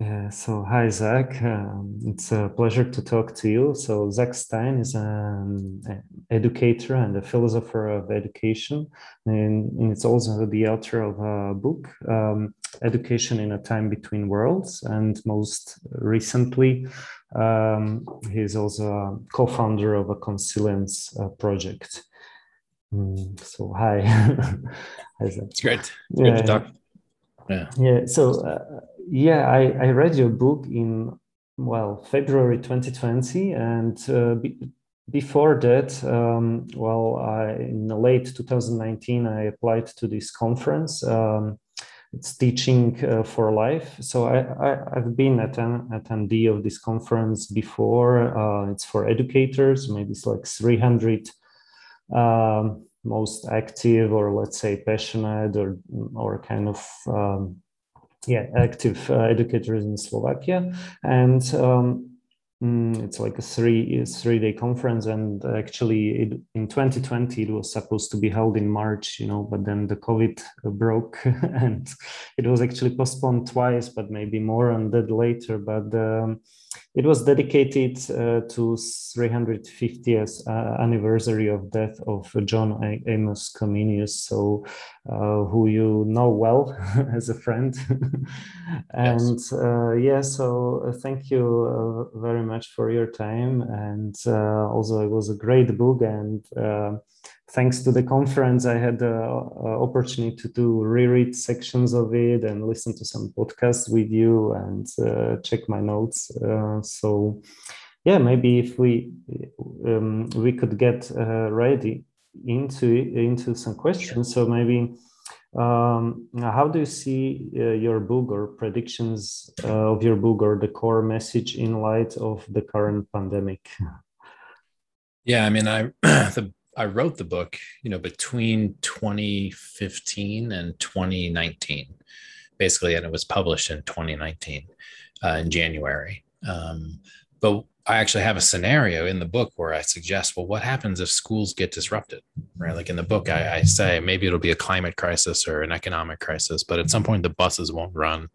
Yeah, so hi Zach, um, it's a pleasure to talk to you. So Zach Stein is an educator and a philosopher of education, and, and it's also the author of a book, um, Education in a Time Between Worlds, and most recently, um, he's also a co-founder of a Consilience uh, project. Mm, so hi, hi Zach. It's great. It's yeah, good to talk. Yeah. Yeah. So. Uh, yeah, I, I read your book in well February 2020, and uh, be, before that, um, well, I, in late 2019, I applied to this conference. Um, it's teaching uh, for life. So I, have been at an attendee of this conference before. Uh, it's for educators. Maybe it's like 300 um, most active or let's say passionate or or kind of um, yeah active uh, educators in Slovakia, and um, mm, it's like a three three day conference. And actually, it, in 2020 it was supposed to be held in March, you know, but then the COVID broke, and it was actually postponed twice, but maybe more on that later. But um, it was dedicated uh, to 350th uh, anniversary of death of John Amos Comenius, so uh, who you know well as a friend. and yes. Uh, yeah, so uh, thank you uh, very much for your time. And also, it was a great book and thanks to the conference, I had the uh, opportunity to reread sections of it and listen to some podcasts with you and uh, check my notes. Uh, so, yeah, maybe if we um, we could get uh, ready into into some questions. So maybe. Um, how do you see uh, your book or predictions uh, of your book or the core message in light of the current pandemic? Yeah, I mean, I the I wrote the book, you know, between 2015 and 2019, basically, and it was published in 2019 uh, in January. Um, but I actually have a scenario in the book where I suggest, well, what happens if schools get disrupted? Right? Like in the book, I, I say maybe it'll be a climate crisis or an economic crisis, but at some point the buses won't run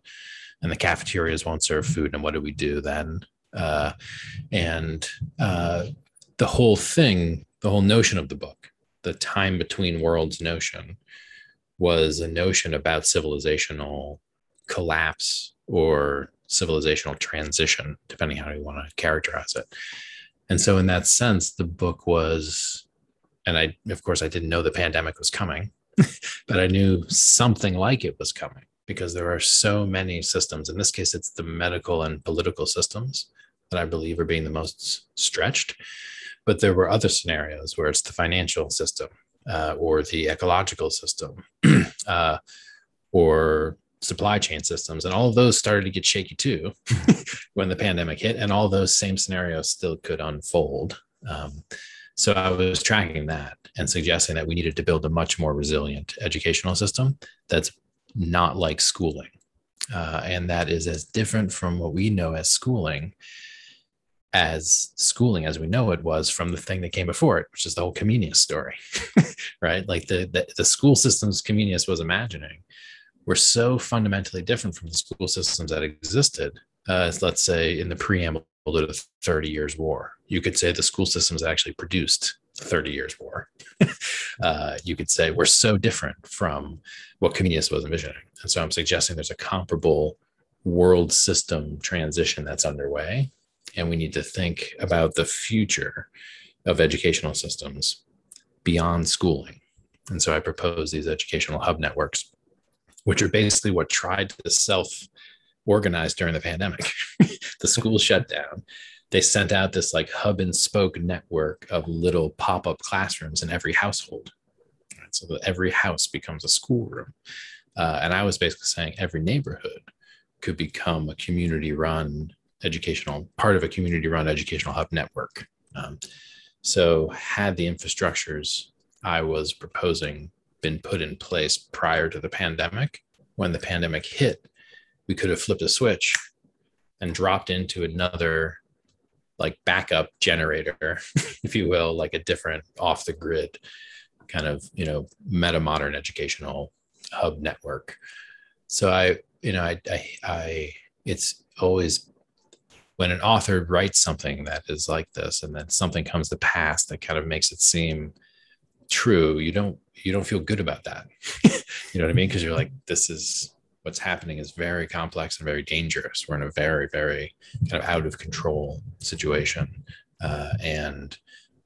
and the cafeterias won't serve food. And what do we do then? Uh, and uh, the whole thing the whole notion of the book, the time between worlds notion, was a notion about civilizational collapse or civilizational transition, depending how you want to characterize it. And so, in that sense, the book was, and I, of course, I didn't know the pandemic was coming, but I knew something like it was coming because there are so many systems. In this case, it's the medical and political systems that I believe are being the most stretched. But there were other scenarios where it's the financial system uh, or the ecological system uh, or supply chain systems. And all of those started to get shaky too when the pandemic hit. And all those same scenarios still could unfold. Um, so I was tracking that and suggesting that we needed to build a much more resilient educational system that's not like schooling. Uh, and that is as different from what we know as schooling as schooling as we know it was from the thing that came before it, which is the whole Comenius story, right? Like the, the, the school systems Comenius was imagining were so fundamentally different from the school systems that existed. Uh, let's say in the preamble to the 30 Years' War, you could say the school systems actually produced the 30 Years' War. uh, you could say we're so different from what Comenius was envisioning. And so I'm suggesting there's a comparable world system transition that's underway and we need to think about the future of educational systems beyond schooling. And so I propose these educational hub networks, which are basically what tried to self organize during the pandemic. the schools shut down. They sent out this like hub and spoke network of little pop up classrooms in every household. So that every house becomes a schoolroom. Uh, and I was basically saying every neighborhood could become a community run educational part of a community run educational hub network. Um, so, had the infrastructures I was proposing been put in place prior to the pandemic, when the pandemic hit, we could have flipped a switch and dropped into another like backup generator, if you will, like a different off the grid kind of, you know, meta modern educational hub network. So I, you know, I, I, I it's always when an author writes something that is like this and then something comes to pass that kind of makes it seem true you don't you don't feel good about that. You know what i mean? Because you're like this is what's happening is very complex and very dangerous. We're in a very very kind of out of control situation. Uh, and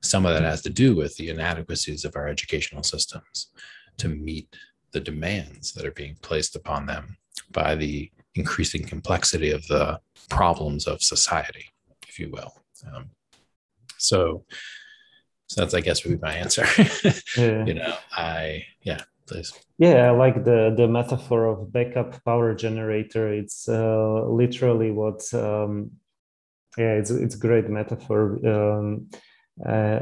some of that has to do with the inadequacies of our educational systems to meet the demands that are being placed upon them by the increasing complexity of the problems of society, if you will. Um, so, so that's, I guess, would be my answer. yeah. You know, I, yeah, please. Yeah, I like the the metaphor of backup power generator. It's uh, literally what, um, yeah, it's it's a great metaphor. Um, uh,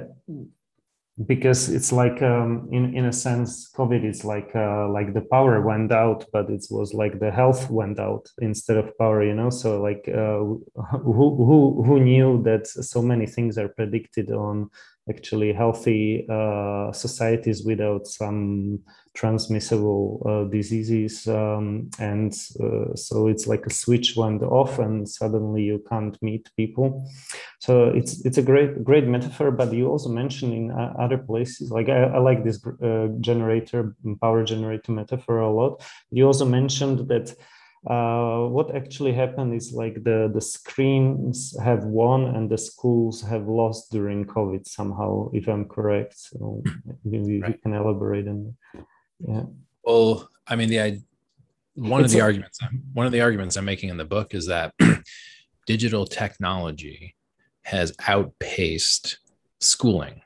because it's like um, in in a sense covid is like uh, like the power went out but it was like the health went out instead of power you know? So like uh, who who who knew that so many things are predicted on actually healthy uh, societies without some transmissible uh, diseases um, and uh, so it's like a switch went off and suddenly you can't meet people. So it's it's a great great metaphor but you also mentioned in other places like i, I like this uh, generator power generator metaphor a lot. You also mentioned that uh, what actually happened is like the the screens have won and the schools have lost during covid somehow if i'm correct. So maybe right. you can elaborate on that. Yeah. Well i mean the I, one it's of the a, arguments one of the arguments i'm making in the book is that digital technology has outpaced schooling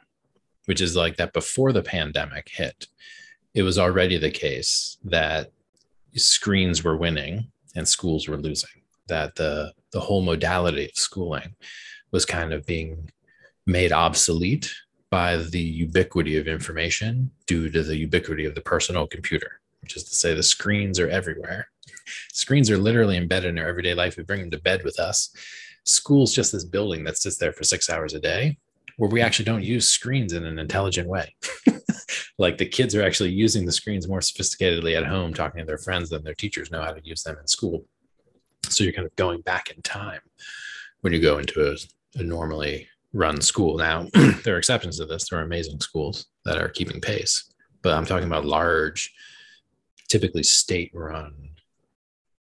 which is like that before the pandemic hit it was already the case that screens were winning and schools were losing that the the whole modality of schooling was kind of being made obsolete by the ubiquity of information due to the ubiquity of the personal computer which is to say the screens are everywhere. Screens are literally embedded in our everyday life. We bring them to bed with us. School's just this building that sits there for six hours a day where we actually don't use screens in an intelligent way like the kids are actually using the screens more sophisticatedly at home talking to their friends than their teachers know how to use them in school. So you're kind of going back in time when you go into a, a normally run school. Now there are exceptions to this. There are amazing schools that are keeping pace but i'm talking about large typically state run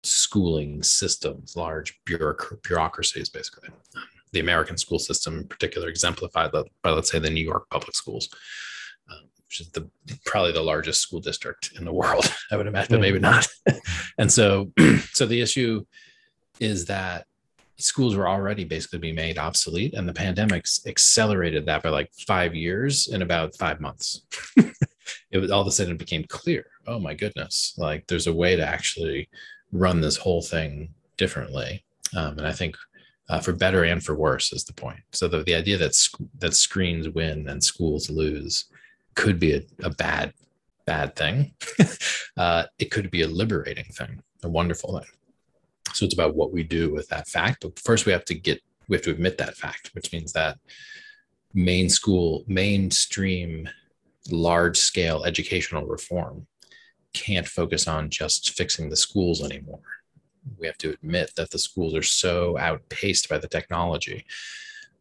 schooling systems large bureauc- bureaucracies basically. The american school system in particular exemplified by let's say the new york public schools which is the probably the largest school district in the world, I would imagine, but maybe not. and so, so the issue is that schools were already basically being made obsolete, and the pandemic accelerated that by like five years in about five months. it was all of a sudden it became clear. Oh my goodness! Like there's a way to actually run this whole thing differently, um, and I think. Uh, for better and for worse is the point. So the, the idea that sc- that screens win and schools lose could be a, a bad bad thing. Uh, it could be a liberating thing a wonderful thing. So it's about what we do with that fact. But first we have to get we have to admit that fact which means that main school mainstream large scale educational reform can't focus on just fixing the schools anymore. We have to admit that the schools are so outpaced by the technology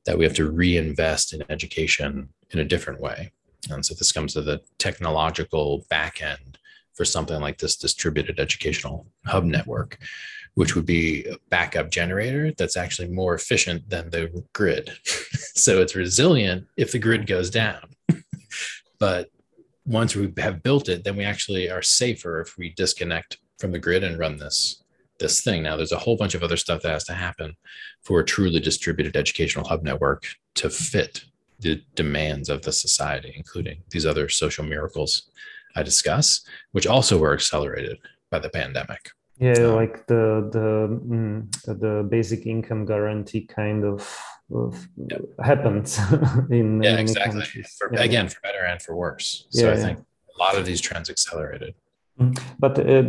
that we have to reinvest in education in a different way and so this comes to the technological back end for something like this distributed educational hub network, which would be a backup generator that's actually more efficient than the grid. so it's resilient if the grid goes down. but once we have built it, then we actually are safer if we disconnect from the grid and run this this thing. Now, there's a whole bunch of other stuff that has to happen for a truly distributed educational hub network to fit the demands of the society, including these other social miracles I discuss, which also were accelerated by the pandemic. Yeah, um, like the the mm, the basic income guarantee kind of, of yeah. happens in yeah exactly for, yeah. again for better and for worse. So yeah, I think a lot of these trends accelerated. Mm-hmm. But uh,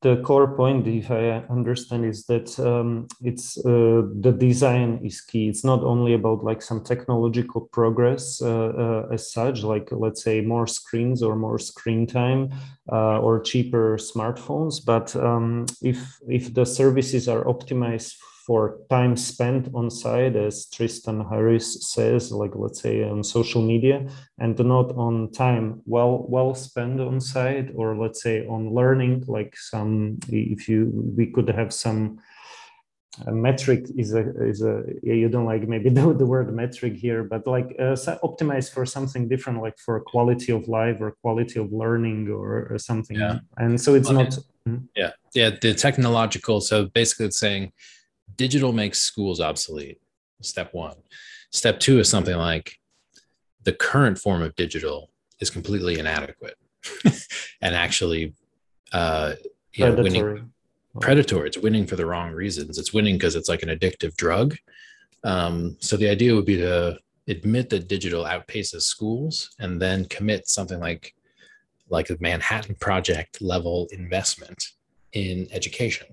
the core point, if I understand, is that um, it's uh, the design is key. It's not only about like some technological progress uh, uh as such, like let's say more screens or more screen time uh, or cheaper smartphones. But um, if if the services are optimized for time spent on site, as Tristan Harris says, like let's say on social media, and not on time well well spent on site, or let's say on learning, like some if you we could have some a metric is a is a yeah, you don't like maybe the, the word metric here but like uh, optimize for something different like for quality of life or quality of learning or, or something yeah. and so it's not mm-hmm. yeah yeah the technological so basically it's saying digital makes schools obsolete step one step two is something like the current form of digital is completely inadequate and actually uh you know, winning predatory. It's winning for the wrong reasons. It's winning because it's like an addictive drug. Um, so the idea would be to admit that digital outpaces schools and then commit something like like a Manhattan Project level investment in education,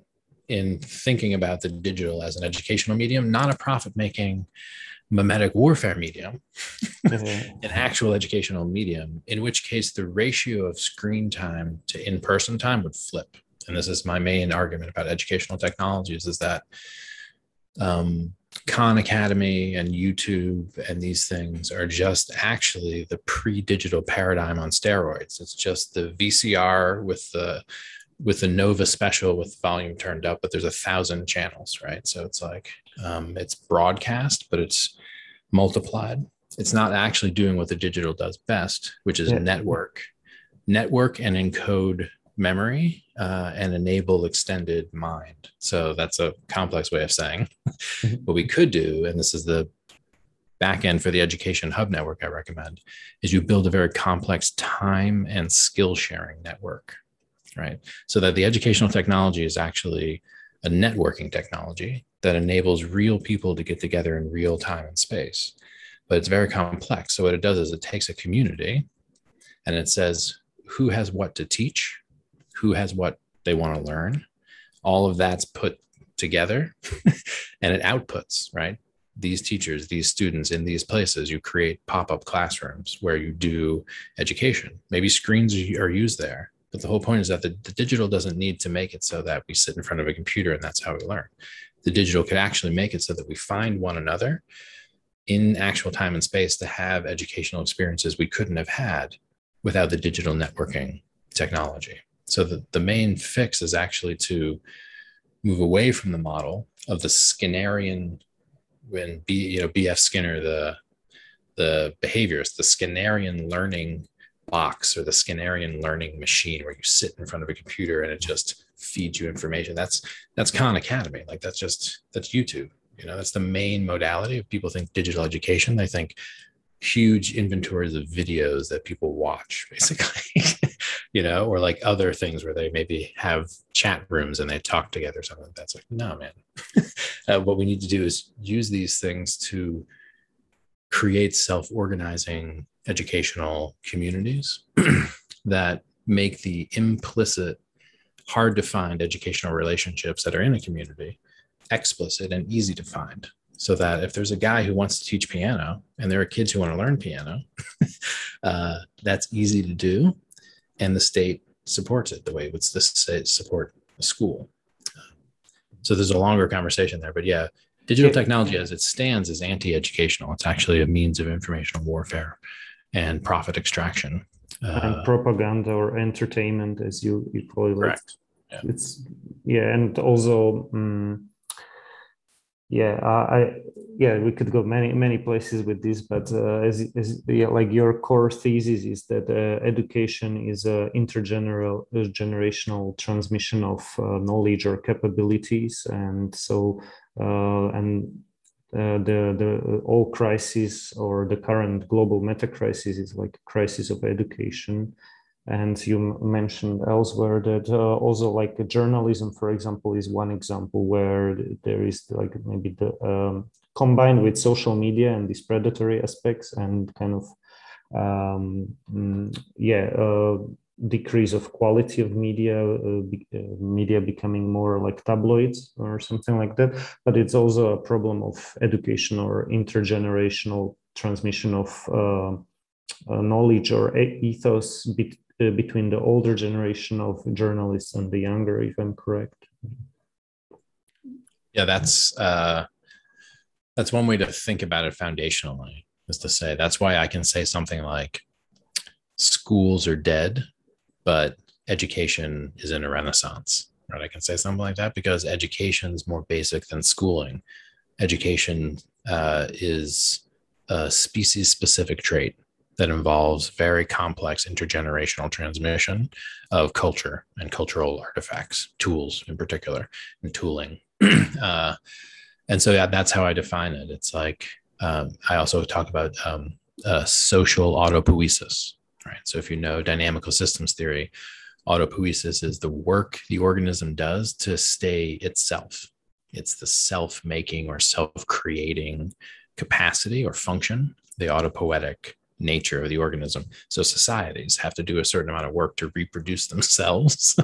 in thinking about the digital as an educational medium, not a profit making mimetic warfare medium, mm-hmm. an actual educational medium, in which case the ratio of screen time to in person time would flip and this is my main argument about educational technologies is that um, Khan Academy and YouTube and these things are just actually the pre-digital paradigm on steroids. It's just the VCR with the with the Nova special with volume turned up, but there's a thousand channels, right? So it's like um, it's broadcast, but it's multiplied. It's not actually doing what the digital does best, which is yeah. network, network and encode memory uh, and enable extended mind. So that's a complex way of saying mm-hmm. what we could do, and this is the back end for the education hub network I recommend, is you build a very complex time and skill sharing network, right? So that the educational technology is actually a networking technology that enables real people to get together in real time and space. But it's very complex. So what it does is it takes a community and it says who has what to teach who has what they want to learn. All of that's put together and it outputs, right? These teachers, these students in these places, you create pop up classrooms where you do education. Maybe screens are used there. But the whole point is that the, the digital doesn't need to make it so that we sit in front of a computer and that's how we learn. The digital could actually make it so that we find one another in actual time and space to have educational experiences we couldn't have had without the digital networking technology. So the, the main fix is actually to move away from the model of the Skinnerian, when B, you know, B.F. Skinner, the the behaviors, the Skinnerian learning box or the Skinnerian learning machine where you sit in front of a computer and it just feeds you information. That's that's Khan Academy. Like that's just that's YouTube. You know, that's the main modality. If people think digital education, they think huge inventories of videos that people watch, basically. you know, or like other things where they maybe have chat rooms and they talk together, something like that's like, no, man. uh, what we need to do is use these things to create self organizing educational communities that make the implicit, hard to find educational relationships that are in a community explicit and easy to find so that if there's a guy who wants to teach piano and there are kids who want to learn piano, uh, that's easy to do and the state supports it the way it would support a school. So there's a longer conversation there, but yeah, digital technology as it stands is anti-educational. It's actually a means of informational warfare and profit extraction. And uh, propaganda or entertainment, as you, you call it. Correct. Yeah. It's yeah, and also um, yeah uh, i yeah we could go many many places with this but uh, as, as yeah, like your core thesis is that uh, education is a intergenerational generational transmission of uh, knowledge or capabilities and so uh, and uh, the the all crisis or the current global meta crisis is like a crisis of education. And you mentioned elsewhere that uh, also like journalism for example is one example where there is like maybe the um, combined with social media and these predatory aspects and kind of um, mm, yeah uh, decrease of quality of media uh, be, uh, media becoming more like tabloids or something like that but it's also a problem of education or intergenerational transmission of uh, uh, knowledge or ethos be- uh, between the older generation of journalists and the younger, if I'm correct. Yeah, that's uh, that's one way to think about it foundationally. Is to say that's why I can say something like, schools are dead, but education is in a renaissance. Right? I can say something like that because education is more basic than schooling. Education uh, is a species specific trait that involves very complex intergenerational transmission of culture and cultural artifacts, tools in particular, and tooling. uh, and so yeah, that's how I define it. It's like um, I also talk about um, uh, social autopoiesis, right? So if you know dynamical systems theory, autopoiesis is the work the organism does to stay itself. It's the self-making or self-creating capacity or function, the autopoietic nature of the organism. So societies have to do a certain amount of work to reproduce themselves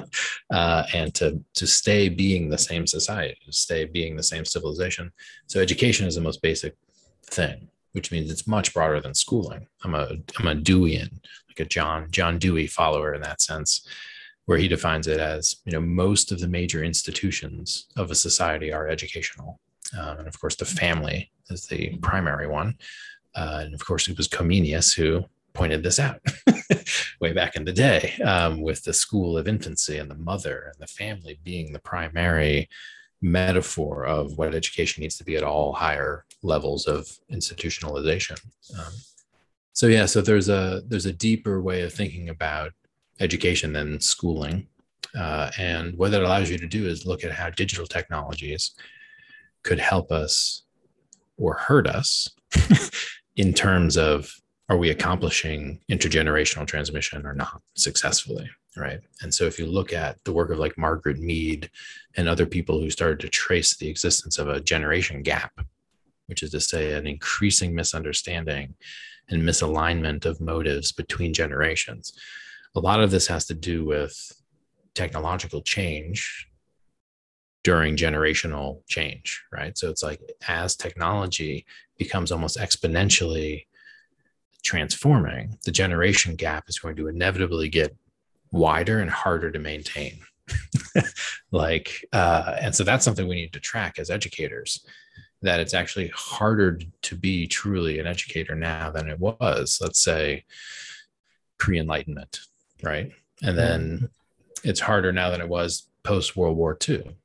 uh, and to to stay being the same society, to stay being the same civilization. So education is the most basic thing, which means it's much broader than schooling. I'm a I'm a Deweyan, like a John John Dewey follower in that sense, where he defines it as you know most of the major institutions of a society are educational, um, and of course the family is the primary one. Uh, and of course, it was Comenius who pointed this out way back in the day um, with the school of infancy and the mother and the family being the primary metaphor of what education needs to be at all higher levels of institutionalization. Um, so yeah, so there's a there's a deeper way of thinking about education than schooling, uh, and what that allows you to do is look at how digital technologies could help us or hurt us in terms of are we accomplishing intergenerational transmission or not successfully right and so if you look at the work of like margaret mead and other people who started to trace the existence of a generation gap which is to say an increasing misunderstanding and misalignment of motives between generations a lot of this has to do with technological change during generational change, right? So it's like as technology becomes almost exponentially transforming, the generation gap is going to inevitably get wider and harder to maintain. like, uh, and so that's something we need to track as educators that it's actually harder to be truly an educator now than it was, let's say, pre enlightenment, right? And then it's harder now than it was post World War II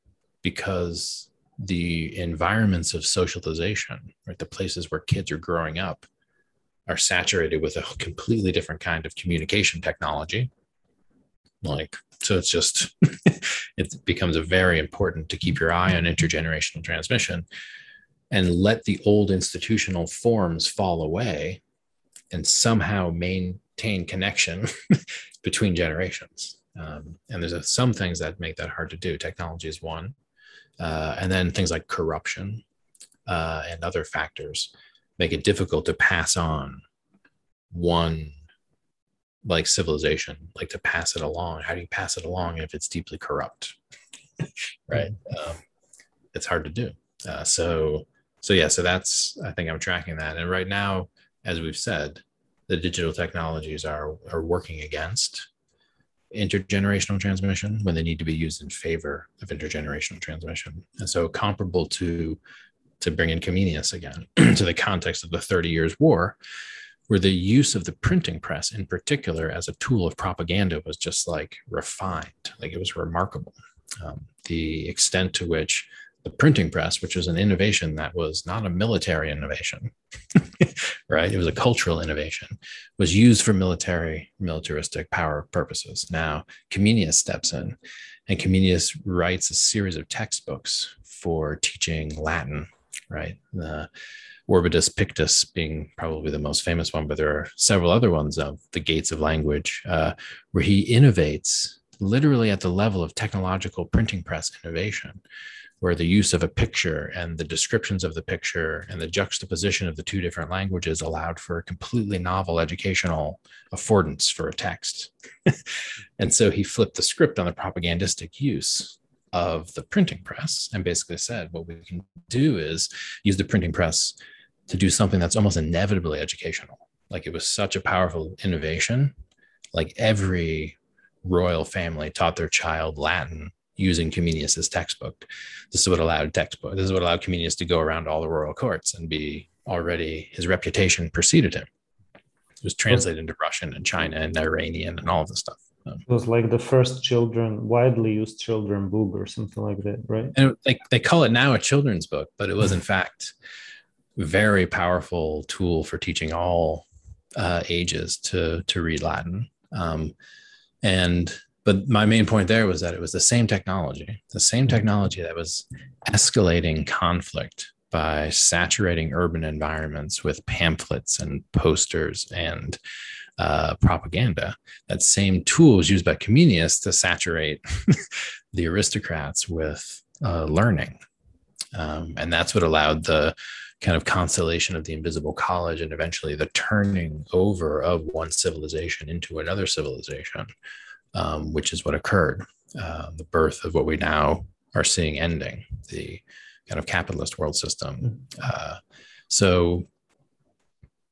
because the environments of socialization, right, the places where kids are growing up, are saturated with a completely different kind of communication technology. Like, so it's just, it becomes very important to keep your eye on intergenerational transmission and let the old institutional forms fall away and somehow maintain connection between generations. Um, and there's a, some things that make that hard to do. Technology is one uh, and then things like corruption uh, and other factors make it difficult to pass on one like civilization, like to pass it along. How do you pass it along if it's deeply corrupt? right. Um, it's hard to do. Uh, so, so yeah, so that's, I think I'm tracking that. And right now, as we've said, the digital technologies are, are working against intergenerational transmission when they need to be used in favor of intergenerational transmission. And so comparable to to bring in Comenius again to the context of the 30 years war, where the use of the printing press in particular as a tool of propaganda was just like refined, like it was remarkable. Um, the extent to which the printing press, which was an innovation that was not a military innovation, right? It was a cultural innovation, was used for military, militaristic power purposes. Now, Comenius steps in, and Comenius writes a series of textbooks for teaching Latin, right? The Orbis Pictus being probably the most famous one, but there are several other ones of the gates of language, uh, where he innovates literally at the level of technological printing press innovation where the use of a picture and the descriptions of the picture and the juxtaposition of the two different languages allowed for a completely novel educational affordance for a text. and so he flipped the script on the propagandistic use of the printing press and basically said what we can do is use the printing press to do something that's almost inevitably educational. Like it was such a powerful innovation. Like every royal family taught their child Latin using Comenius's textbook. This is what allowed textbook. This is what allowed Comenius to go around all the royal courts and be already his reputation preceded him. It was translated into Russian and China and Iranian and all of this stuff. Um, it was like the first children, widely used children book or something like that, right? And they, they call it now a children's book, but it was in fact very powerful tool for teaching all uh, ages to to read Latin. Um, and but my main point there was that it was the same technology, the same technology that was escalating conflict by saturating urban environments with pamphlets and posters and uh, propaganda. That same tool was used by Comenius to saturate the aristocrats with uh, learning. Um, and that's what allowed the kind of constellation of the invisible college and eventually the turning over of one civilization into another civilization, um, which is what occurred. Uh, the birth of what we now are seeing ending, the kind of capitalist world system. Mm-hmm. Uh, so,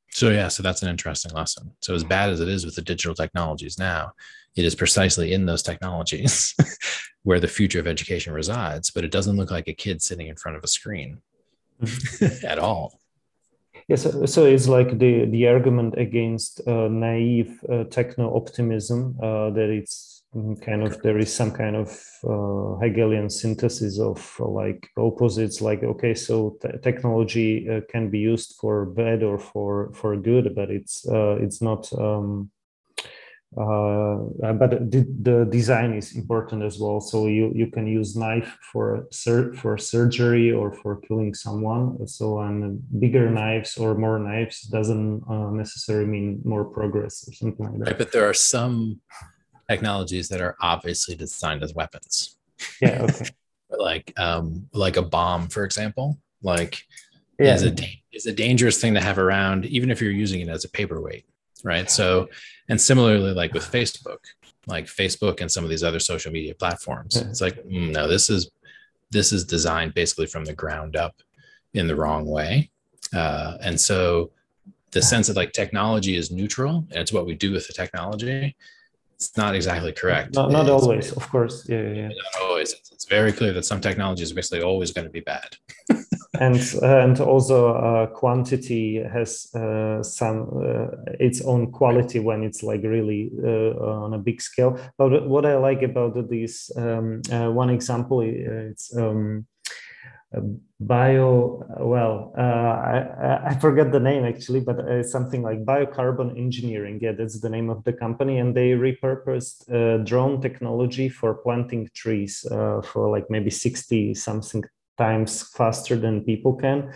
so yeah, so that's an interesting lesson. So as bad as it is with the digital technologies now, it is precisely in those technologies where the future of education resides. But it doesn't look like a kid sitting in front of a screen. at all. Yes, so, so, it's like the the argument against uh, naive uh, techno optimism uh, that it's kind of there is some kind of uh, Hegelian synthesis of uh, like opposites. Like okay, so t- technology uh, can be used for bad or for for good, but it's it's not. Um, uh, but the, the, design is important as well. So you, you can use knife for sur- for surgery or for killing someone. So and bigger knives or more knives doesn't uh, necessarily mean more progress or something like that. Right, but there are some technologies that are obviously designed as weapons. Yeah. Okay. like um, like a bomb, for example, like yeah. is a is a dangerous thing to have around, even if you're using it as a paperweight right? So and similarly like with facebook like facebook and some of these other social media platforms it's like mm, no this is this is designed basically from the ground up in the wrong way. Uh, and so the sense that like technology is neutral and it's what we do with the technology it's not exactly correct not, not always of course yeah, yeah, yeah. not always it's, it's very clear that some technology is basically always going to be bad and and also uh, quantity has uh, some uh, its own quality when it's like really uh, on a big scale. But what I like about this um, uh, one example, it's um, bio. Well, uh, I, I forget the name actually, but uh, something like biocarbon engineering. Yeah, that's the name of the company, and they repurposed uh, drone technology for planting trees uh, for like maybe sixty something times faster than people can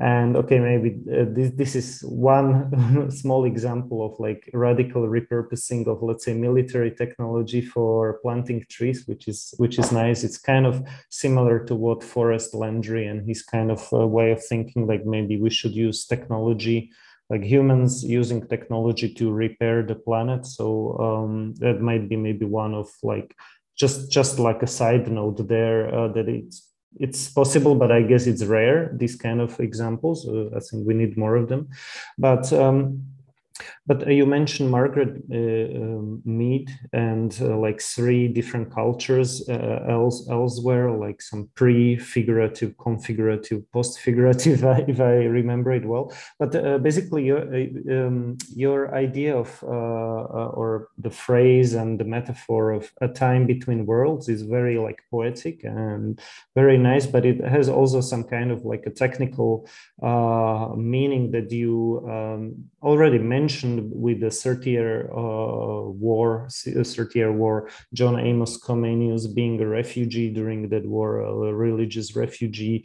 and okay maybe uh, this, this is one small example of like radical repurposing of let's say military technology for planting trees which is which is nice. It's kind of similar to what forrest landry and his kind of uh, way of thinking like maybe we should use technology like humans using technology to repair the planet. So um, that might be maybe one of like just just like a side note there uh, that it's it's possible, but I guess it's rare. These kind of examples. Uh, I think we need more of them. But um, but uh, you mentioned Margaret uh, um, Mead and uh, like three different cultures else, elsewhere, like some pre-figurative, configurative, post-figurative, if I remember it well. But basically, your um, your idea of or the phrase and the metaphor of a time between worlds is very like poetic and very nice. But it has also some kind of like a technical meaning that you um, already mentioned with the Thirty Year uh, War, Thirty Year War, John Amos Comenius being a refugee during that war, a religious refugee,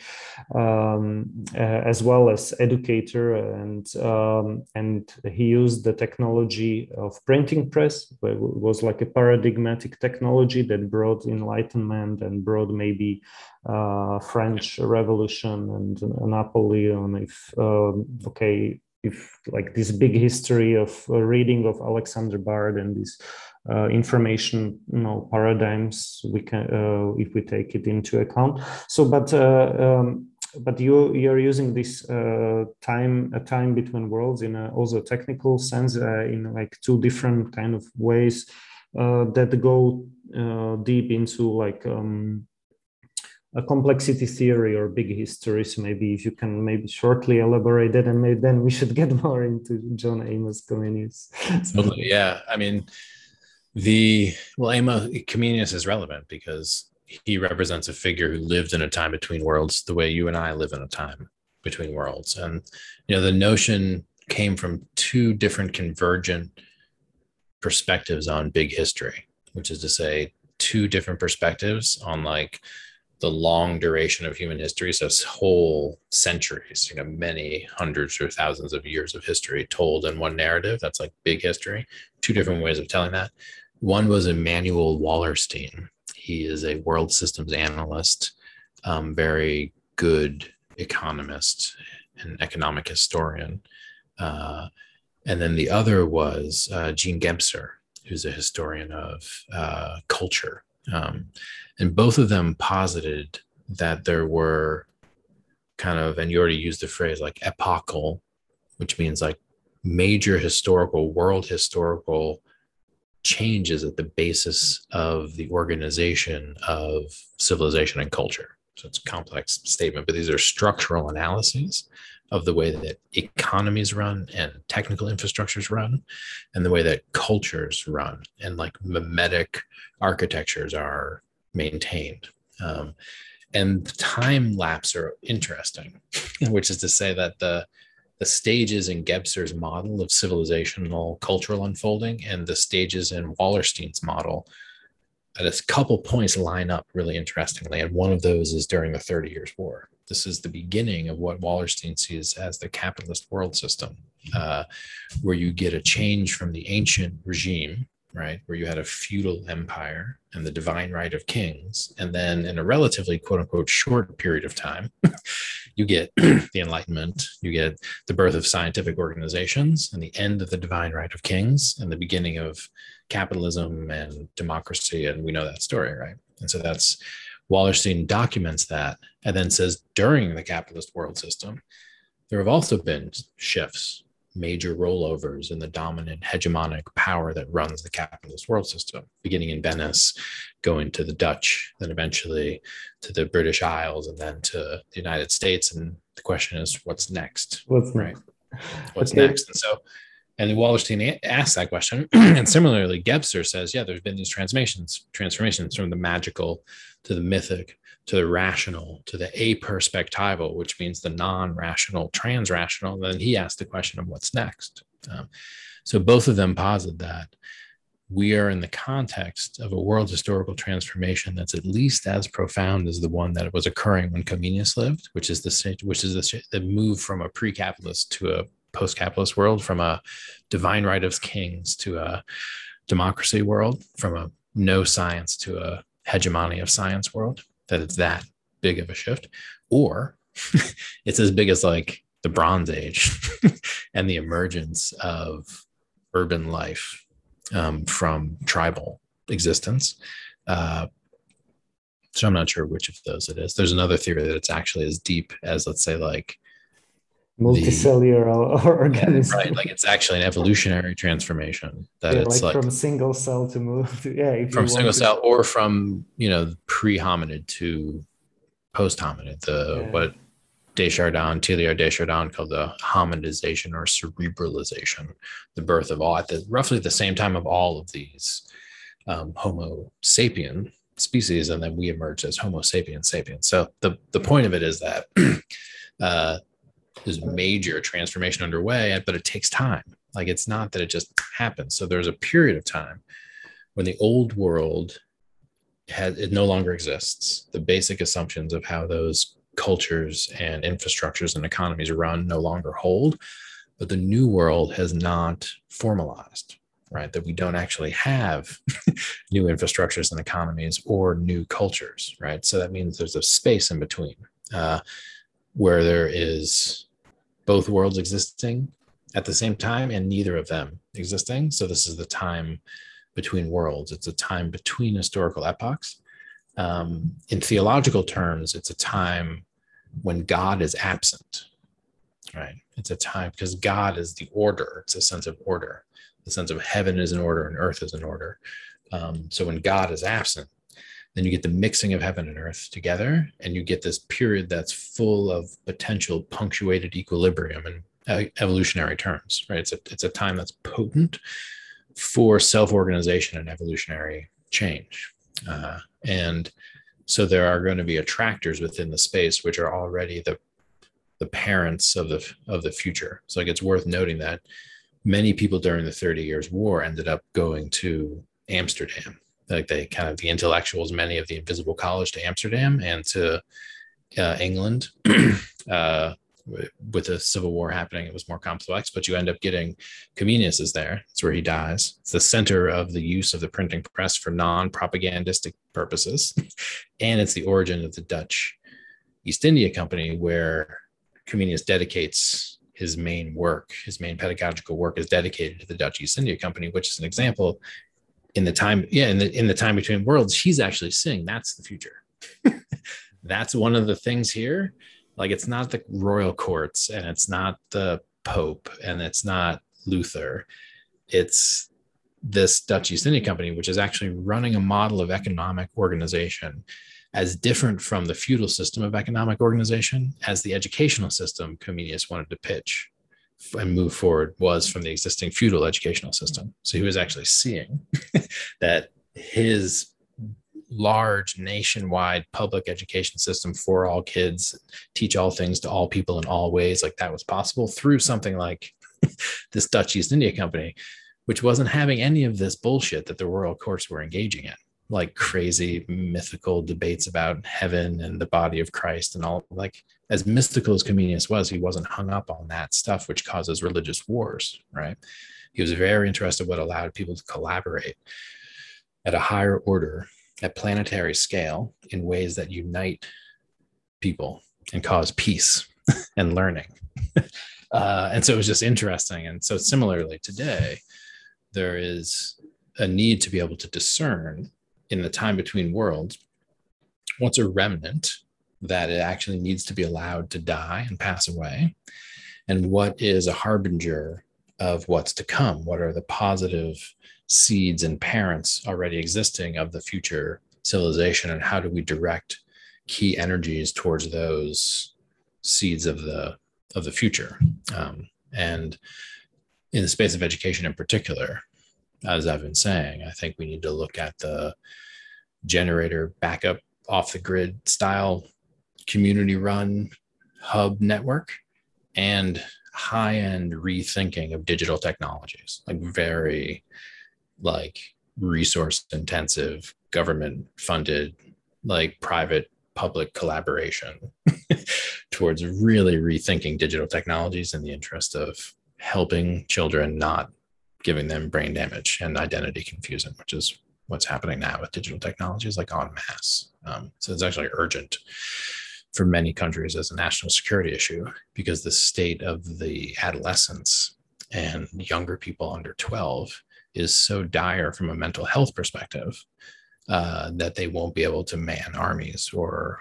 um, uh, as well as educator, and um, and he used the technology of printing press, it was like a paradigmatic technology that brought enlightenment and brought maybe uh, French Revolution and Napoleon. If um, okay, if like this big history of uh, reading of Alexander Bard and these uh, information you know, paradigms we can uh, if we take it into account. So, but uh, um, but you you're using this uh, time a time between worlds in a also technical sense uh, in like two different kind of ways that go uh, deep into like um, a complexity theory or big history. So maybe if you can maybe shortly elaborate it, and maybe then we should get more into John Amos Comenius. Totally, yeah. I mean, the well, Amos Comenius is relevant because he represents a figure who lived in a time between worlds, the way you and I live in a time between worlds, and you know the notion came from two different convergent perspectives on big history, which is to say, two different perspectives on like the long duration of human history so whole centuries you know many hundreds or thousands of years of history told in one narrative that's like big history. Two different ways of telling that. One was Immanuel Wallerstein. He is a world systems analyst um, very good economist and economic historian uh, and then the other was uh, Jean Gebser, who's a historian of uh, culture um, and both of them posited that there were kind of, and you already used the phrase like epochal, which means like major historical, world historical changes at the basis of the organization of civilization and culture. So it's a complex statement, but these are structural analyses of the way that economies run and technical infrastructures run and the way that cultures run and like mimetic architectures are maintained. Um, and the time lapse are interesting which is to say that the the stages in Gebser's model of civilizational cultural unfolding and the stages in Wallerstein's model at a couple points line up really interestingly. And one of those is during the 30 years war this is the beginning of what Wallerstein sees as the capitalist world system, uh, where you get a change from the ancient regime, right, where you had a feudal empire and the divine right of kings. And then in a relatively quote unquote short period of time, you get the Enlightenment, you get the birth of scientific organizations and the end of the divine right of kings and the beginning of capitalism and democracy. And we know that story, right? And so that's Wallerstein documents that and then says during the capitalist world system, there have also been shifts, major rollovers in the dominant hegemonic power that runs the capitalist world system, beginning in Venice, going to the Dutch, then eventually to the British Isles, and then to the United States. And the question is, what's next? What's right? What's next? And so and Wallerstein asked that question. and similarly, Gebser says, yeah, there's been these transformations, transformations from the magical to the mythic to the rational to the aperspectival, which means the non-rational, trans-rational. Then he asked the question of what's next. Um, so both of them posit that we are in the context of a world historical transformation that's at least as profound as the one that was occurring when Comenius lived, which is the which is the, the move from a pre-capitalist to a post-capitalist world, from a divine right of kings to a democracy world, from a no science to a hegemony of science world that it's that big of a shift. Or it's as big as like the bronze age and the emergence of urban life um, from tribal existence. Uh, so i'm not sure which of those it is. There's another theory that it's actually as deep as let's say like multicellular the, organism. Yeah, right, like it's actually an evolutionary transformation that yeah, it's like, like, from single cell to move to yeah, from single to... cell or from you know pre-hominid to post-hominid. The yeah. what de Chardin, Teilhard de Chardin called the hominidization or cerebralization, the birth of all at the roughly the same time of all of these um, Homo sapien species, and then we emerge as Homo sapiens sapiens. So the the point of it is that. uh, there's major transformation underway, but it takes time. Like it's not that it just happens. So there's a period of time when the old world has it no longer exists. The basic assumptions of how those cultures and infrastructures and economies run no longer hold, but the new world has not formalized, right? That we don't actually have new infrastructures and economies or new cultures, right? So that means there's a space in between uh, where there is both worlds existing at the same time and neither of them existing. So this is the time between worlds. It's a time between historical epochs. Um, in theological terms, it's a time when God is absent, right? It's a time because God is the order. It's a sense of order. The sense of heaven is in order and earth is in order. Um, so when God is absent, then you get the mixing of heaven and earth together, and you get this period that's full of potential punctuated equilibrium in uh, evolutionary terms, right? It's a, it's a time that's potent for self organization and evolutionary change. Uh, and so there are going to be attractors within the space which are already the the parents of the of the future. So like it's worth noting that many people during the 30 years war ended up going to Amsterdam. Like they kind of the intellectuals, many of the invisible college to Amsterdam and to uh, England. uh, with the civil war happening, it was more complex, but you end up getting Comenius is there. It's where he dies. It's the center of the use of the printing press for non-propagandistic purposes. and it's the origin of the Dutch East India Company, where Comenius dedicates his main work, his main pedagogical work is dedicated to the Dutch East India Company, which is an example in the time, yeah, in the in the time between worlds, he's actually seeing that's the future. that's one of the things here. Like it's not the royal courts and it's not the Pope and it's not Luther. It's this Dutch East India Company, which is actually running a model of economic organization as different from the feudal system of economic organization as the educational system Comenius wanted to pitch and move forward was from the existing feudal educational system. So he was actually seeing that his large nationwide public education system for all kids, teach all things to all people in all ways, like that was possible through something like this Dutch East India Company, which wasn't having any of this bullshit that the royal courts were engaging in like crazy mythical debates about heaven and the body of Christ and all like as mystical as Comenius was, he wasn't hung up on that stuff which causes religious wars, right? He was very interested in what allowed people to collaborate at a higher order, at planetary scale, in ways that unite people and cause peace and learning. uh, and so it was just interesting. And so similarly today, there is a need to be able to discern in the time between worlds, what's a remnant that it actually needs to be allowed to die and pass away? And what is a harbinger of what's to come? What are the positive seeds and parents already existing of the future civilization? And how do we direct key energies towards those seeds of the of the future? Um, and in the space of education in particular, as I've been saying, I think we need to look at the generator backup off the grid style community run hub network and high end rethinking of digital technologies like very like resource intensive government funded like private public collaboration towards really rethinking digital technologies in the interest of helping children not giving them brain damage and identity confusion which is what's happening now with digital technologies like en masse. Um, so it's actually urgent for many countries as a national security issue because the state of the adolescents and younger people under 12 is so dire from a mental health perspective uh, that they won't be able to man armies or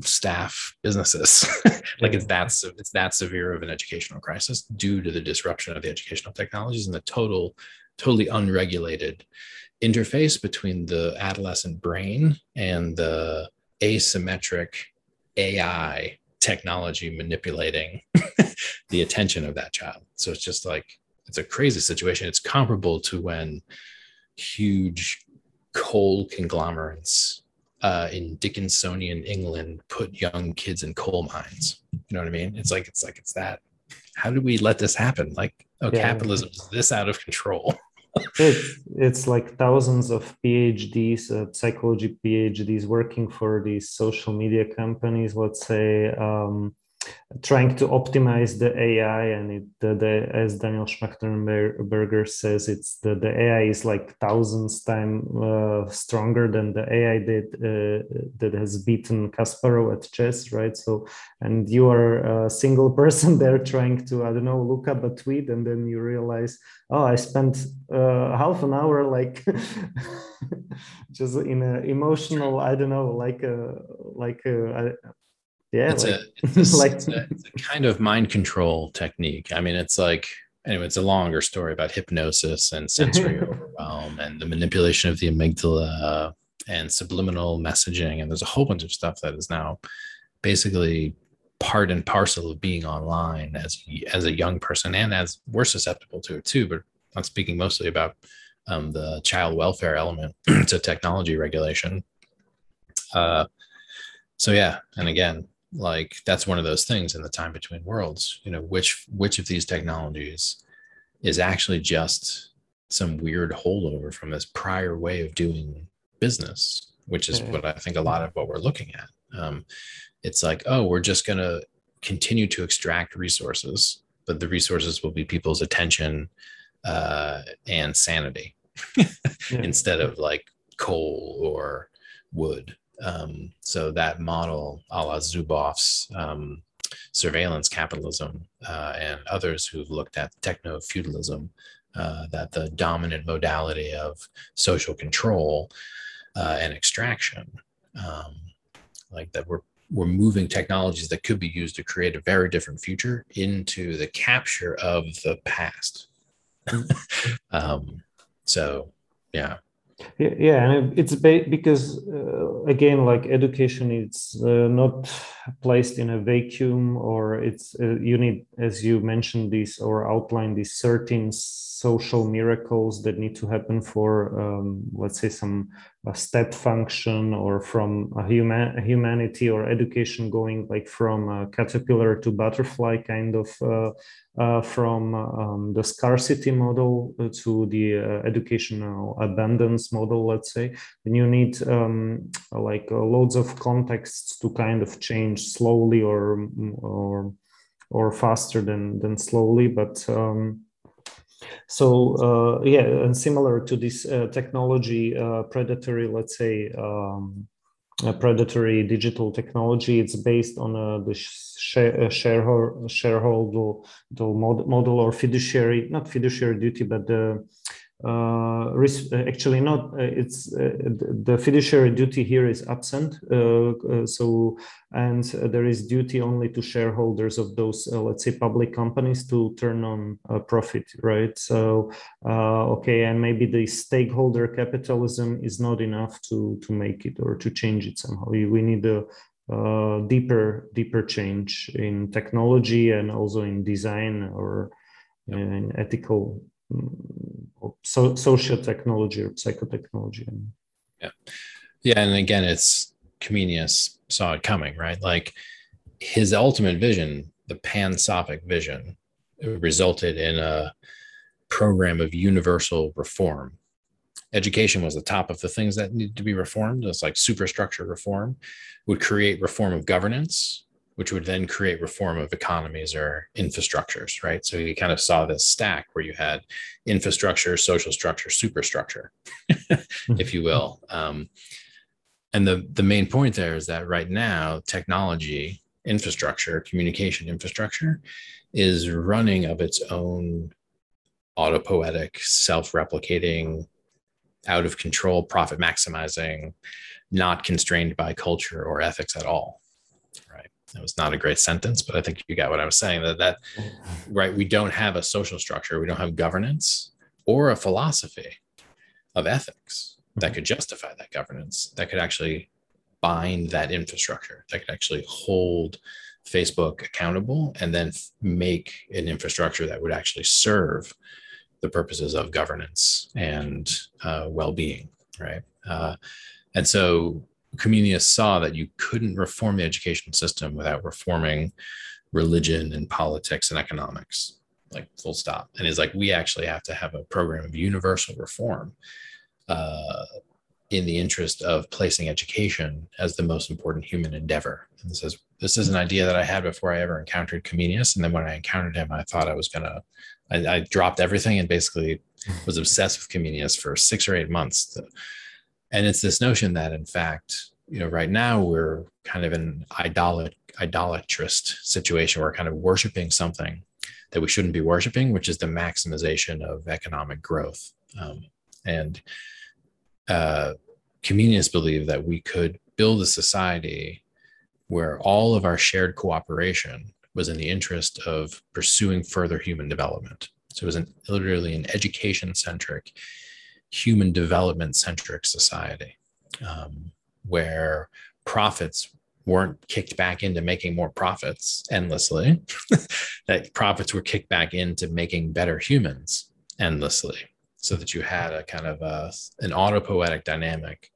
staff businesses like it's that it's that severe of an educational crisis due to the disruption of the educational technologies and the total totally unregulated interface between the adolescent brain and the asymmetric AI technology manipulating the attention of that child. So it's just like, it's a crazy situation. It's comparable to when huge coal conglomerates uh, in Dickensian England put young kids in coal mines. You know what I mean? It's like, it's like, it's that. How do we let this happen? Like, oh, yeah. capitalism is this out of control. it's, it's like thousands of PhDs, uh, psychology PhDs working for these social media companies, let's say, um, trying to optimize the AI and it, the, the, as Daniel Schmachtenberger says, it's the, the AI is like thousands times uh, stronger than the AI that uh, that has beaten Kasparov at chess, right? So, and you are a single person there trying to I don't know look up a tweet, and then you realize, oh, I spent uh, half an hour like just in an emotional I don't know like a like a yeah it's, like, a, it's, a, like... it's, a, it's a kind of mind control technique i mean it's like anyway, it's a longer story about hypnosis and sensory overwhelm and the manipulation of the amygdala and subliminal messaging. And there's a whole bunch of stuff that is now basically part and parcel of being online as as a young person and as we're susceptible to it too. But I'm speaking mostly about um, the child welfare element to technology regulation. Uh, so yeah, and again, like that's one of those things in the time between worlds. You know, which which of these technologies is actually just some weird holdover from this prior way of doing business, which is what I think a lot of what we're looking at. Um, it's like, oh, we're just going to continue to extract resources, but the resources will be people's attention uh, and sanity yeah. instead of like coal or wood. Um, so that model, a la Zuboff's um, surveillance capitalism uh, and others who've looked at techno feudalism, uh, that the dominant modality of social control uh, and extraction, um, like that we're we're moving technologies that could be used to create a very different future into the capture of the past. um, so, yeah. Yeah, and it's because uh, again, like education, it's uh, not placed in a vacuum, or it's uh, you need, as you mentioned, these or outlined these certain social miracles that need to happen for, um, let's say, some step function or from a human humanity or education going like from a caterpillar to butterfly, kind of uh, uh, from um, the scarcity model to the uh, educational abundance model, let's say, then you need um, like uh, loads of contexts to kind of change slowly or or or faster than than slowly, but. Um, so uh, yeah, and similar to this uh, technology, uh, predatory, let's say, um, predatory digital technology, it's based on the share, shareholder shareholder model or fiduciary, not fiduciary duty, but the uh, uh, actually not uh, it's uh, the fiduciary duty here is absent uh, uh so and there is duty only to shareholders of those let's say public companies to turn on profit right? So okay and maybe the stakeholder capitalism is not enough to to make it or to change it somehow. We, we need a deeper deeper change in technology and also in design or in ethical Mm, so, social technology or psychotechnology. Yeah. Yeah. And again, it's Comenius saw it coming, right? Like his ultimate vision, the pansophic vision, resulted in a program of universal reform. Education was the top of the things that needed to be reformed. It's like superstructure reform would create reform of governance, which would then create reform of economies or infrastructures, right? So you kind of saw this stack where you had infrastructure, social structure, superstructure, if you will. Um, and the, the main point there is that right now, technology, infrastructure, communication infrastructure is running of its own autopoietic, self replicating, out of control, profit maximizing, not constrained by culture or ethics at all it was not a great sentence, but I think you got what I was saying that that right we don't have a social structure, we don't have governance or a philosophy of ethics that could justify that governance, that could actually bind that infrastructure, that could actually hold Facebook accountable and then make an infrastructure that would actually serve the purposes of governance and uh, well-being, right? Uh, and so Comenius saw that you couldn't reform the education system without reforming religion and politics and economics, like full stop. And he's like, we actually have to have a program of universal reform uh, in the interest of placing education as the most important human endeavor. And this is this is an idea that I had before I ever encountered Comenius. And then when I encountered him, I thought I was gonna, I, I dropped everything and basically was obsessed with Comenius for six or eight months. And it's this notion that in fact you know right now we're kind of in idolat idolatrous situation. We're kind of worshiping something that we shouldn't be worshiping which is the maximization of economic growth. Um, and uh, Comenius believe that we could build a society where all of our shared cooperation was in the interest of pursuing further human development. So it was an, literally an education centric, human development centric society um, where profits weren't kicked back into making more profits endlessly, that profits were kicked back into making better humans endlessly, so that you had a kind of a, an autopoietic dynamic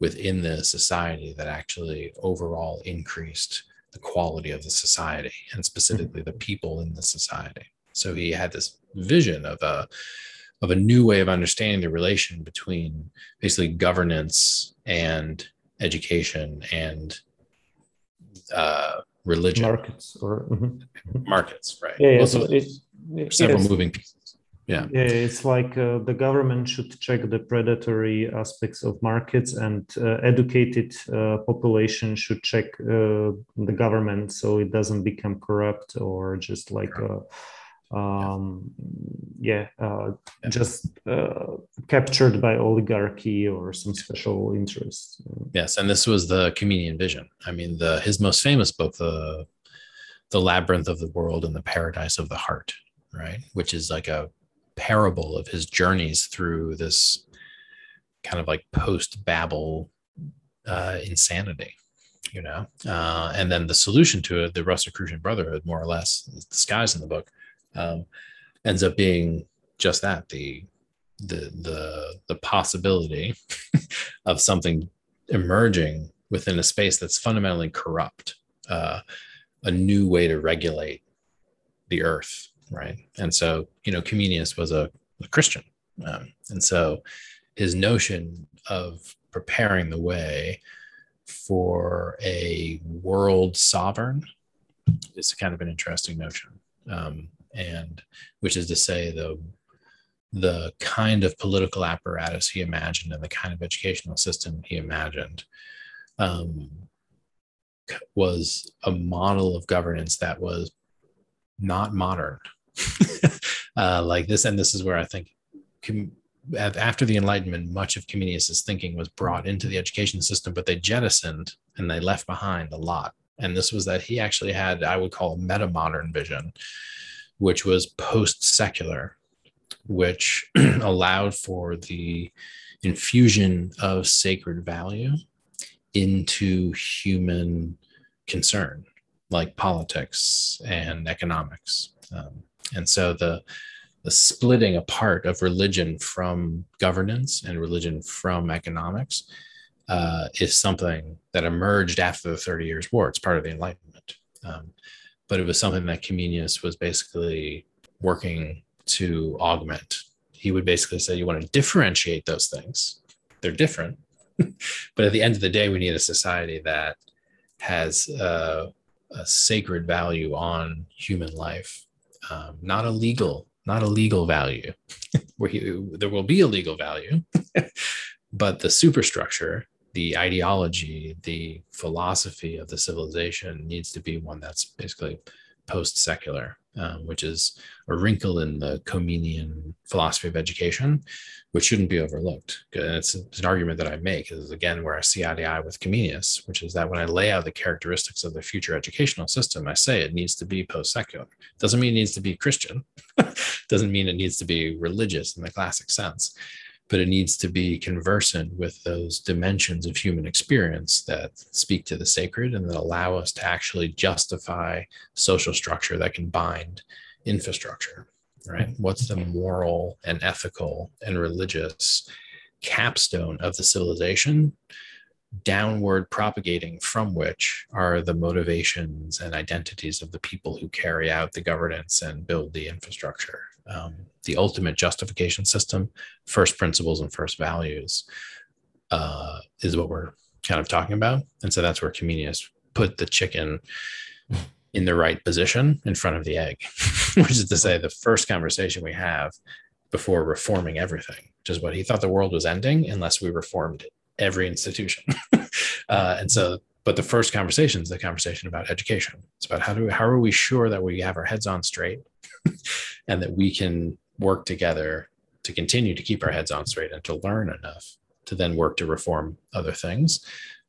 within the society that actually overall increased the quality of the society and specifically the people in the society. So he had this vision of a of a new way of understanding the relation between basically governance and education and uh, religion. Markets or mm-hmm. markets right. Yeah, yeah so it, several moving pieces. Yeah. Yeah it's like uh, the government should check the predatory aspects of markets and uh, educated uh, population should check uh, the government so it doesn't become corrupt or just like um, yeah, uh, yeah. just uh, captured by oligarchy or some special interest. Yes, and this was the Comenian vision. I mean, the his most famous book, the the labyrinth of the world and the paradise of the heart, right? Which is like a parable of his journeys through this kind of like post Babel uh, insanity you know uh, and then the solution to it the rosicrucian brotherhood more or less is disguised in the book um, ends up being just that the the the the possibility of something emerging within a space that's fundamentally corrupt uh, a new way to regulate the earth right? And so you know comenius was a, a christian um, and so his notion of preparing the way for a world sovereign is kind of an interesting notion. Um, and which is to say the the kind of political apparatus he imagined and the kind of educational system he imagined um, was a model of governance that was not modern. Uh, like this and this is where i think com- after the enlightenment much of comenius's thinking was brought into the education system but they jettisoned and they left behind a lot. And this was that he actually had i would call a meta modern vision which was post secular, which allowed for the infusion of sacred value into human concern, like politics and economics. Um, and so the the splitting apart of religion from governance and religion from economics uh, is something that emerged after the 30 Years' War. It's part of the Enlightenment. Um, but it was something that Comenius was basically working to augment. He would basically say, you want to differentiate those things. They're different. but at the end of the day, we need a society that has uh, a sacred value on human life, um, not a legal, not a legal value. Where he, there will be a legal value, but the superstructure the ideology, the philosophy of the civilization needs to be one that's basically post secular, um, which is a wrinkle in the Comenian philosophy of education, which shouldn't be overlooked. It's, it's, an argument that I make is again where I see eye to eye with Comenius, which is that when I lay out the characteristics of the future educational system, I say it needs to be post secular. Doesn't mean it needs to be Christian, doesn't mean it needs to be religious in the classic sense but it needs to be conversant with those dimensions of human experience that speak to the sacred and that allow us to actually justify social structure that can bind infrastructure right? Mm-hmm. What's the moral and ethical and religious capstone of the civilization downward propagating from which are the motivations and identities of the people who carry out the governance and build the infrastructure um, the ultimate justification system, first principles and first values, uh, is what we're kind of talking about. And so that's where Comenius put the chicken in the right position in front of the egg, which is to say, the first conversation we have before reforming everything, which is what he thought the world was ending unless we reformed every institution. uh, and so, but the first conversation is the conversation about education. It's about how do we, how are we sure that we have our heads on straight and that we can work together to continue to keep our heads on straight and to learn enough to then work to reform other things.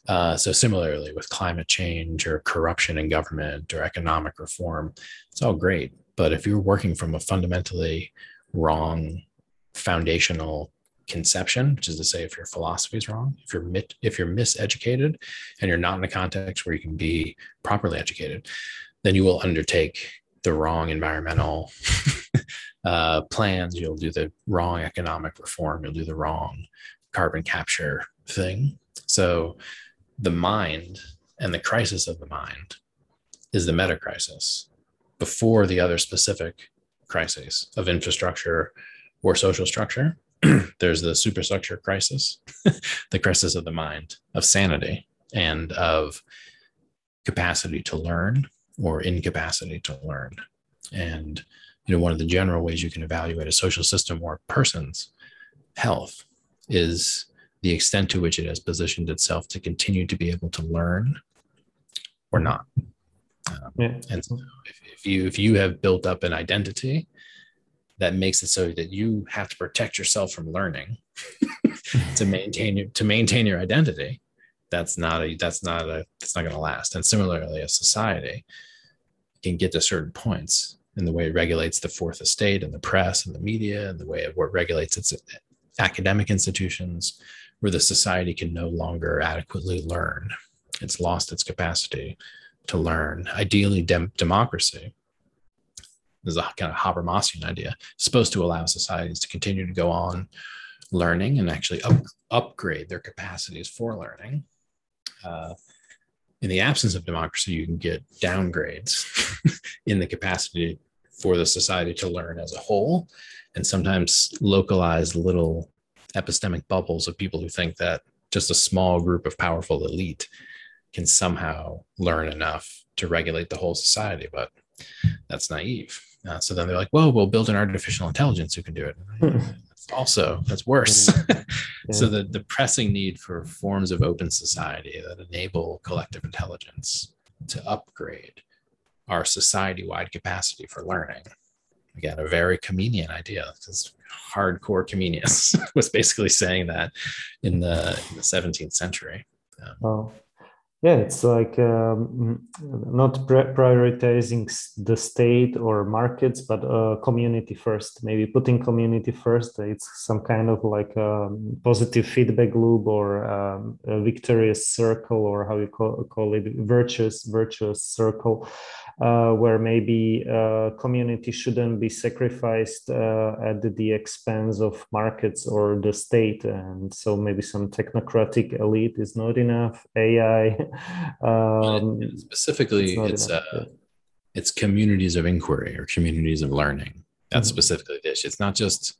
Uh, so similarly with climate change or corruption in government or economic reform, it's all great. But if you're working from a fundamentally wrong foundational conception, which is to say, if your philosophy is wrong, if you're mit, if you're miseducated, and you're not in a context where you can be properly educated, then you will undertake the wrong environmental uh, plans. You'll do the wrong economic reform. You'll do the wrong carbon capture thing. So, the mind and the crisis of the mind is the meta crisis before the other specific crises of infrastructure or social structure there's the superstructure crisis, the crisis of the mind, of sanity, and of capacity to learn or incapacity to learn. And you know, one of the general ways you can evaluate a social system or a person's health is the extent to which it has positioned itself to continue to be able to learn or not. Um, yeah. And so if, if you if you have built up an identity that makes it so that you have to protect yourself from learning to maintain your to maintain your identity that's not a that's not a that's not going to last. And similarly a society can get to certain points in the way it regulates the fourth estate and the press and the media and the way it regulates its academic institutions where the society can no longer adequately learn. It's lost its capacity to learn. Ideally dem- democracy is a kind of Habermasian idea, supposed to allow societies to continue to go on learning and actually up, upgrade their capacities for learning. Uh, in the absence of democracy, you can get downgrades in the capacity for the society to learn as a whole, and sometimes localized little epistemic bubbles of people who think that just a small group of powerful elite can somehow learn enough to regulate the whole society. But that's naive. Uh, so then they're like, well, we'll build an artificial intelligence who can do it." also that's worse. yeah. so the the pressing need for forms of open society that enable collective intelligence to upgrade our society-wide capacity for learning. Again, a very Comenian idea. Because hardcore Comenius was basically saying that in the, in the 17th century. Um, oh yeah it's like um, not prioritizing the state or markets but uh, community first. Maybe putting community first it's some kind of like a positive feedback loop or um, a victorious circle or how you call, call it virtuous virtuous circle uh, where maybe uh, community shouldn't be sacrificed uh, at the expense of markets or the state. And so maybe some technocratic elite is not enough. AI. Um, specifically, it's, it's, uh, it's communities of inquiry or communities of learning. That's mm-hmm. specifically this. It's not just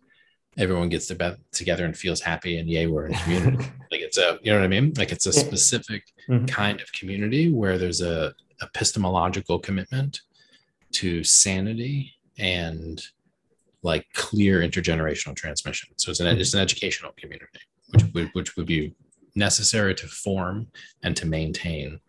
everyone gets together and feels happy and yay we're in community like it's a you know what i mean like it's a specific mm-hmm. kind of community where there's a epistemological commitment to sanity and like clear intergenerational transmission. So it's an, mm-hmm. it's an educational community, which would, which would be necessary to form and to maintain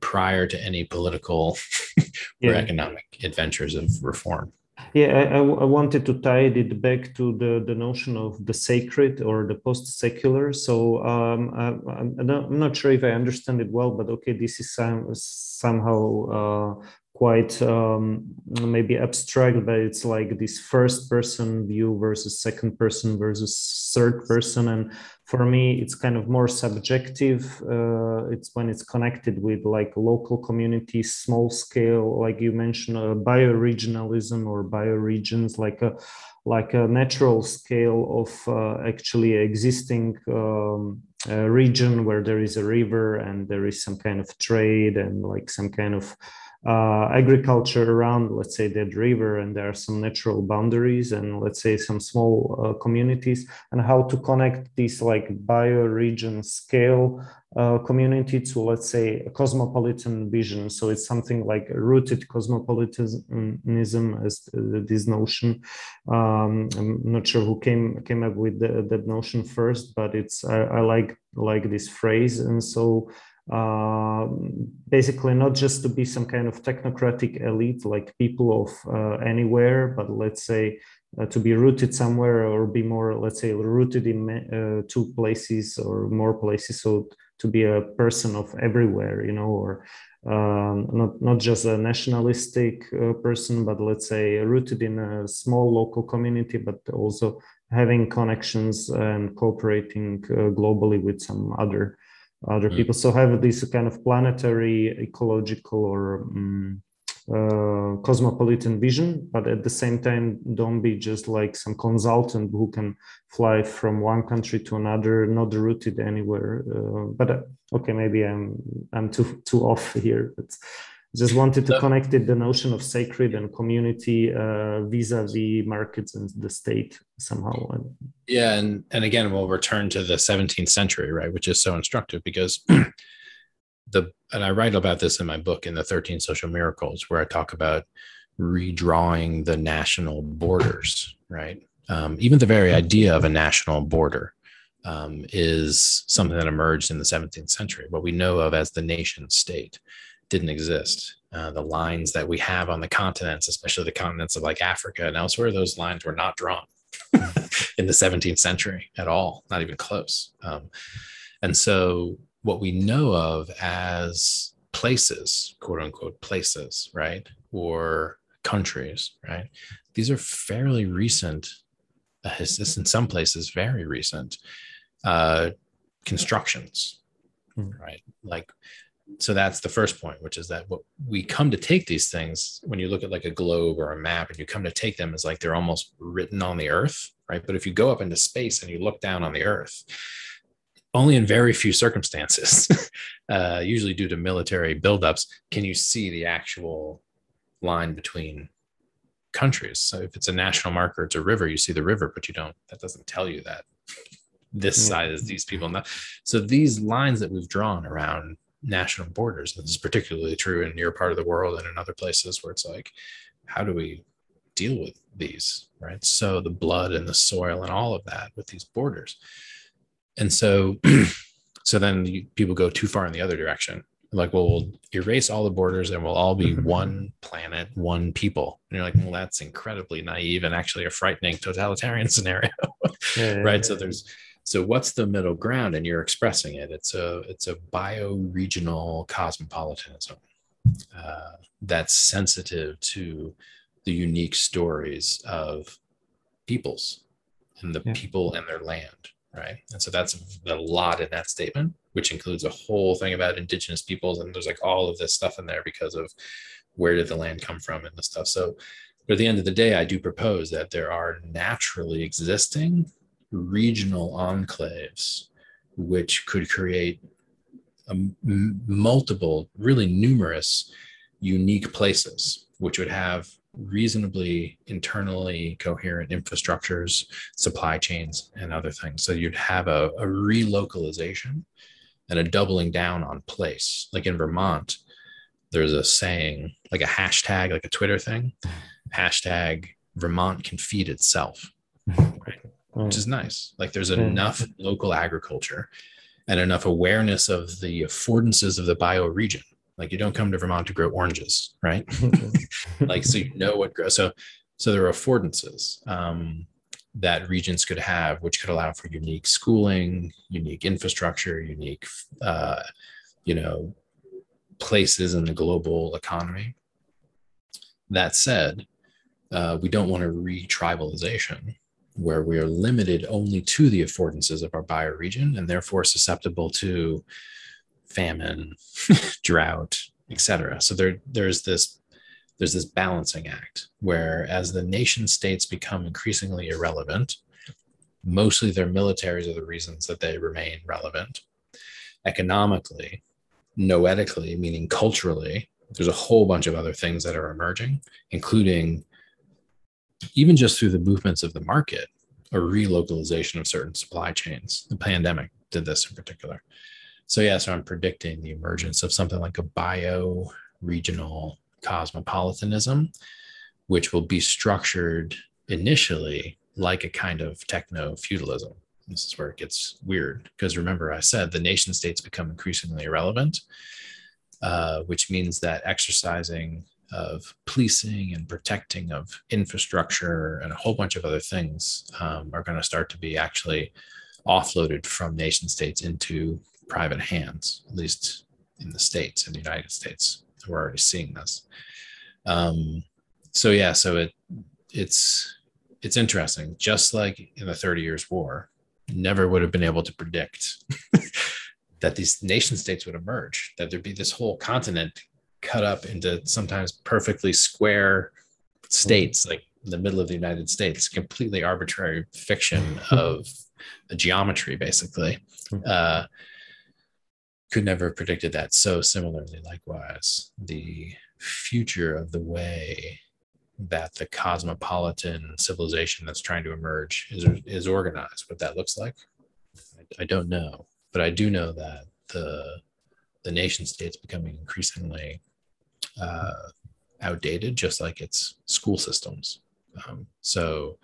prior to any political yeah. or economic adventures of reform. Yeah, I, I, wanted to tie it back to the, the notion of the sacred or the post secular. So um, I, am not sure if I understand it well, but okay, this is some, somehow uh, quite um, maybe abstract, but it's like this first person view versus second person versus third person. And for me, it's kind of more subjective. Uh, it's when it's connected with like local communities, small scale, like you mentioned, uh, bioregionalism or bioregions, like a like a natural scale of uh, actually existing um, region where there is a river and there is some kind of trade and like some kind of uh, agriculture around, let's say, that river, and there are some natural boundaries, and let's say some small uh, communities, and how to connect this like bioregion scale uh, community to, let's say, a cosmopolitan vision. So it's something like rooted cosmopolitanism as this notion. Um, I'm not sure who came came up with the, that notion first, but it's I, I like like this phrase, and so uh, basically not just to be some kind of technocratic elite like people of uh, anywhere but let's say uh, to be rooted somewhere or be more let's say rooted in uh, two places or more places so to be a person of everywhere you know or um, not not just a nationalistic uh, person, but let's say rooted in a small local community, but also having connections and cooperating uh, globally with some other other mm. people. So have this kind of planetary, ecological, or um, uh, cosmopolitan vision, but at the same time, don't be just like some consultant who can fly from one country to another, not rooted anywhere. Uh, but uh, okay, maybe I'm I'm too too off here. But just wanted to connect it the notion of sacred and community uh, vis-a-vis markets and the state somehow. Yeah, and and again, we'll return to the 17th century, right, which is so instructive because the and I write about this in my book in the 13 social miracles where I talk about redrawing the national borders, right? Um, even the very idea of a national border um, is something that emerged in the 17th century. What we know of as the nation state didn't exist. Uh, the lines that we have on the continents, especially the continents of like Africa and elsewhere, those lines were not drawn in the 17th century at all, not even close. Um, and so what we know of as places, quote unquote, places, right? Or countries, right? These are fairly recent, uh, in some places, very recent uh, constructions, mm. right? Like, so that's the first point, which is that what we come to take these things when you look at like a globe or a map and you come to take them as like they're almost written on the earth, right? But if you go up into space and you look down on the earth, only in very few circumstances, uh, usually due to military buildups, can you see the actual line between countries. So if it's a national marker, it's a river, you see the river, but you don't, that doesn't tell you that this yeah. side is these people. So these lines that we've drawn around national borders, this is particularly true in your part of the world and in other places where it's like, how do we deal with these? Right. So the blood and the soil and all of that with these borders and so so then you, people go too far in the other direction like well we'll erase all the borders and we'll all be mm-hmm. one planet one people and you're like well that's incredibly naive and actually a frightening totalitarian scenario yeah, right yeah, so there's so what's the middle ground and you're expressing it it's a it's a bioregional cosmopolitanism uh, that's sensitive to the unique stories of peoples and the yeah. people and their land right? And so that's a lot in that statement, which includes a whole thing about indigenous peoples. And there's like all of this stuff in there because of where did the land come from and the stuff. So but at the end of the day, I do propose that there are naturally existing regional enclaves which could create a m- multiple, really numerous, unique places, which would have reasonably internally coherent infrastructures, supply chains, and other things. So you'd have a, a relocalization and a doubling down on place. Like in Vermont, there's a saying, like a hashtag, like a Twitter thing, hashtag Vermont can feed itself, right? Which is nice. Like there's enough local agriculture and enough awareness of the affordances of the bioregion like you don't come to Vermont to grow oranges, right? like so you know what grows. So so there are affordances um, that regions could have, which could allow for unique schooling, unique infrastructure, unique uh, you know places in the global economy. That said, uh, we don't want to re-tribalization where we are limited only to the affordances of our bioregion and therefore susceptible to famine, drought, etc. So there there's this there's this balancing act where as the nation states become increasingly irrelevant, mostly their militaries are the reasons that they remain relevant. Economically, noetically, meaning culturally, there's a whole bunch of other things that are emerging, including even just through the movements of the market, a relocalization of certain supply chains. The pandemic did this in particular. So yeah, so I'm predicting the emergence of something like a bio regional cosmopolitanism, which will be structured initially like a kind of techno feudalism. This is where it gets weird because remember, I said the nation states become increasingly irrelevant, uh, which means that exercising of policing and protecting of infrastructure and a whole bunch of other things um, are going to start to be actually offloaded from nation states into private hands, at least in the states in the united states. We're already seeing this. Um, so yeah so it it's it's interesting. Just like in the 30 years war never would have been able to predict that these nation states would emerge that there'd be this whole continent cut up into sometimes perfectly square states like the middle of the united states completely arbitrary fiction of a geometry basically. Hmm. uh, could never have predicted that. So similarly likewise the future of the way that the cosmopolitan civilization that's trying to emerge is, is organized what that looks like I, I don't know. But i do know that the the nation state's becoming increasingly uh, outdated just like its school systems. Um, so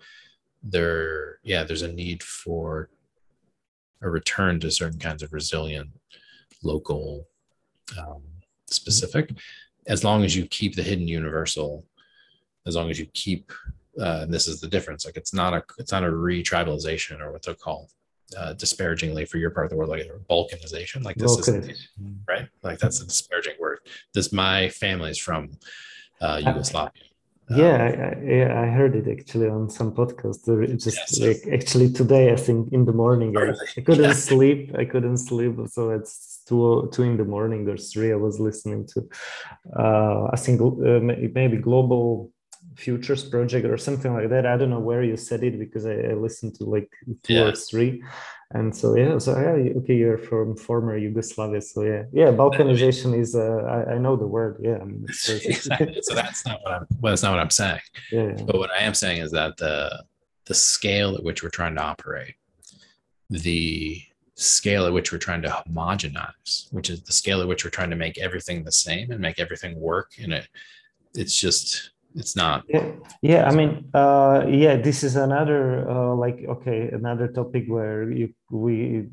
there yeah there's a need for a return to certain kinds of resilient local um, specific. As long as you keep the hidden universal as long as you keep uh, and this is the difference like it's not a it's not a re-tribalization or what they're called uh, disparagingly for your part of the world like balkanization like this is right like that's a disparaging word this my family is from uh, yugoslavia yeah, um, I, I, heard it actually on some podcast. Just yes. like actually today, I think in the morning, I, I couldn't yeah. sleep. I couldn't sleep, so it's two two in the morning or three. I was listening to, uh, I think uh, maybe global futures project or something like that. I don't know where you said it because I, I listened to like two yeah. or three. And so yeah, so yeah, okay, you're from former Yugoslavia. So yeah, yeah, Balkanization is uh, I, I know the word. Yeah, I mean, exactly. so that's not what I'm. Well, that's not what I'm saying. Yeah, yeah. But what I am saying is that the the scale at which we're trying to operate, the scale at which we're trying to homogenize, which is the scale at which we're trying to make everything the same and make everything work in it. It's just it's not. Yeah, yeah i mean uh yeah this is another uh, like okay another topic where you we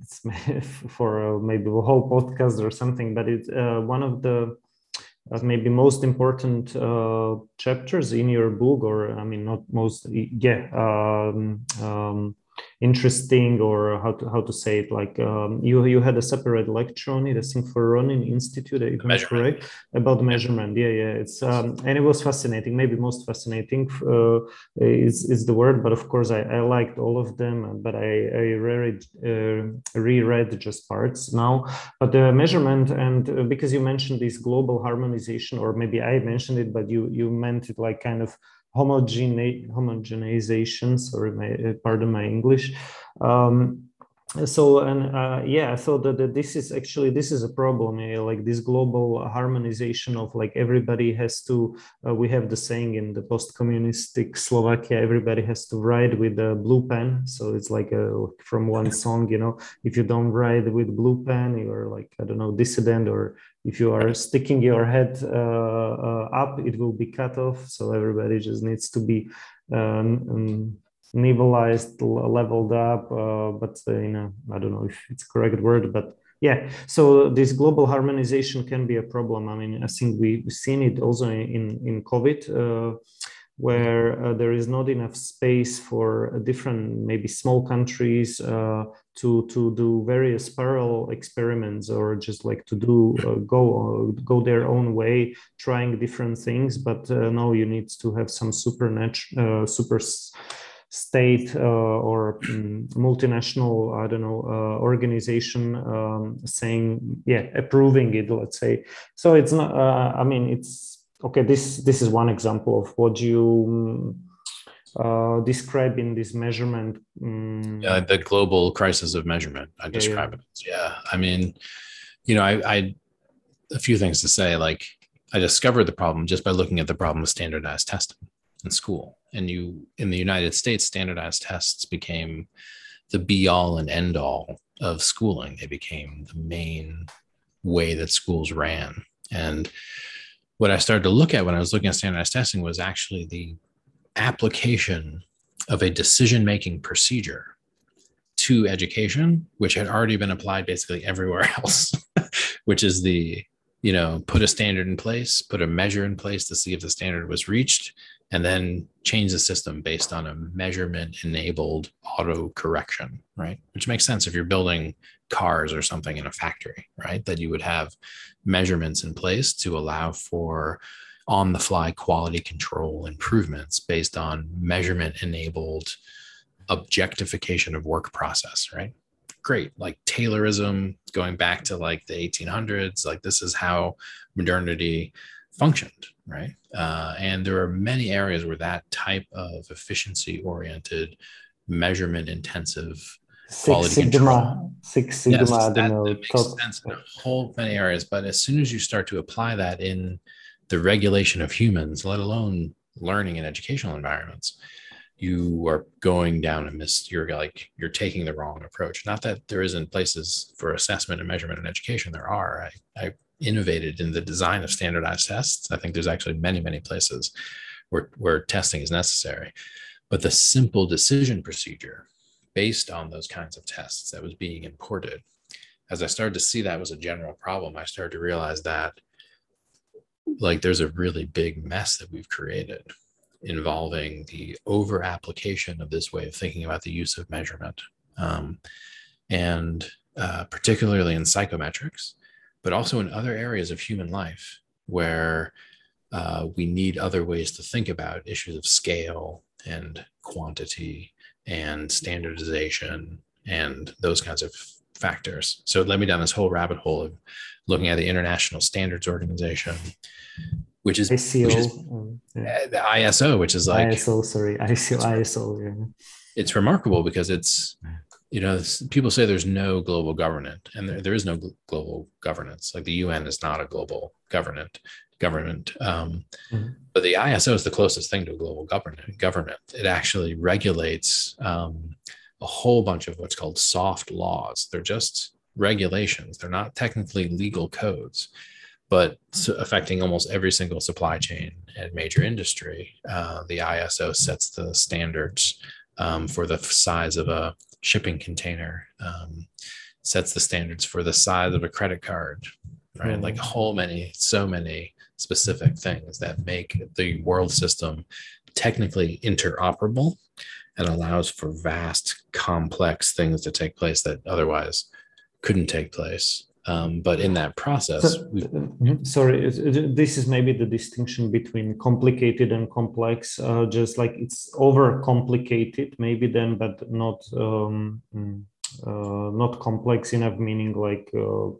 it's for uh, maybe a whole podcast or something but it's uh, one of the uh, maybe most important uh, chapters in your book or i mean not most yeah um, um, interesting or how to how to say it like um, you you had a separate lecture on it i think for Ronin Institute if I'm correct about measurement. Yeah yeah it's um, and it was fascinating maybe most fascinating uh, is, is the word but of course I, I liked all of them but I, I reread uh, reread just parts now. But the measurement and uh, because you mentioned this global harmonization or maybe I mentioned it but you you meant it like kind of homogene homogenization. Sorry, my, pardon my English. Um, so and uh, yeah, I thought that, that, this is actually this is a problem. Eh? Like this global harmonization of like everybody has to. Uh, we have the saying in the post-communistic Slovakia, everybody has to write with a blue pen. So it's like a, from one song, you know, if you don't write with blue pen, you're like I don't know dissident or if you are sticking your head uh, uh, up, it will be cut off. So everybody just needs to be um, um, nivelized, leveled up. Uh, but uh, in a, I don't know if it's correct word, but yeah. So this global harmonization can be a problem. I mean, I think we've seen it also in in COVID. Uh, where uh, there is not enough space for different maybe small countries uh, to to do various parallel experiments or just like to do uh, go go their own way trying different things. But uh, now you need to have some supernatural uh, super state uh, or um, multinational i don't know uh, organization um, saying yeah approving it let's say. So it's not uh, i mean it's okay this this is one example of what you uh, describe in this measurement? Um... Yeah, the global crisis of measurement. I describe yeah, yeah. it. Yeah, I mean, you know, I, I a few things to say. Like, I discovered the problem just by looking at the problem of standardized testing in school. And you, in the United States, standardized tests became the be all and end all of schooling. They became the main way that schools ran. And what I started to look at when I was looking at standardized testing was actually the application of a decision making procedure to education, which had already been applied basically everywhere else, which is the, you know, put a standard in place, put a measure in place to see if the standard was reached, and then change the system based on a measurement enabled auto correction, right? Which makes sense if you're building cars or something in a factory, right? That you would have measurements in place to allow for on the fly quality control improvements based on measurement enabled objectification of work process, right? Great. Like Taylorism going back to like the 1800s, like this is how modernity functioned, right? Uh, and there are many areas where that type of efficiency oriented, measurement intensive Six Sigma, control. Six Sigma, yes, that, that makes top. sense in a whole many areas. But as soon as you start to apply that in the regulation of humans, let alone learning and educational environments, you are going down a miss. You're like you're taking the wrong approach. Not that there isn't places for assessment and measurement and education. There are. I, I innovated in the design of standardized tests. I think there's actually many, many places where, where testing is necessary. But the simple decision procedure based on those kinds of tests that was being imported, as I started to see that was a general problem, I started to realize that like there's a really big mess that we've created involving the over application of this way of thinking about the use of measurement. Um, and uh, particularly in psychometrics, but also in other areas of human life where uh, we need other ways to think about issues of scale and quantity and standardization and those kinds of factors. So it led me down this whole rabbit hole of looking at the International Standards Organization, which is, ISO, which is um, yeah. the ISO, which is like ISO. Sorry, ISO. ISO. Yeah. It's remarkable because it's you know people say there's no global government and there, there is no global governance like the un is not a global government government um, mm-hmm. but the iso is the closest thing to a global government government it actually regulates um, a whole bunch of what's called soft laws they're just regulations they're not technically legal codes but affecting almost every single supply chain and major industry uh, the iso sets the standards um, for the size of a shipping container, um, sets the standards for the size of a credit card, right? Mm. Like a whole many, so many specific things that make the world system technically interoperable and allows for vast, complex things to take place that otherwise couldn't take place. Um, but in that process, so, mm-hmm. sorry, this is maybe the distinction between complicated and complex. Uh, just like it's over complicated, maybe then, but not um, mm, uh, not complex enough. Meaning like uh,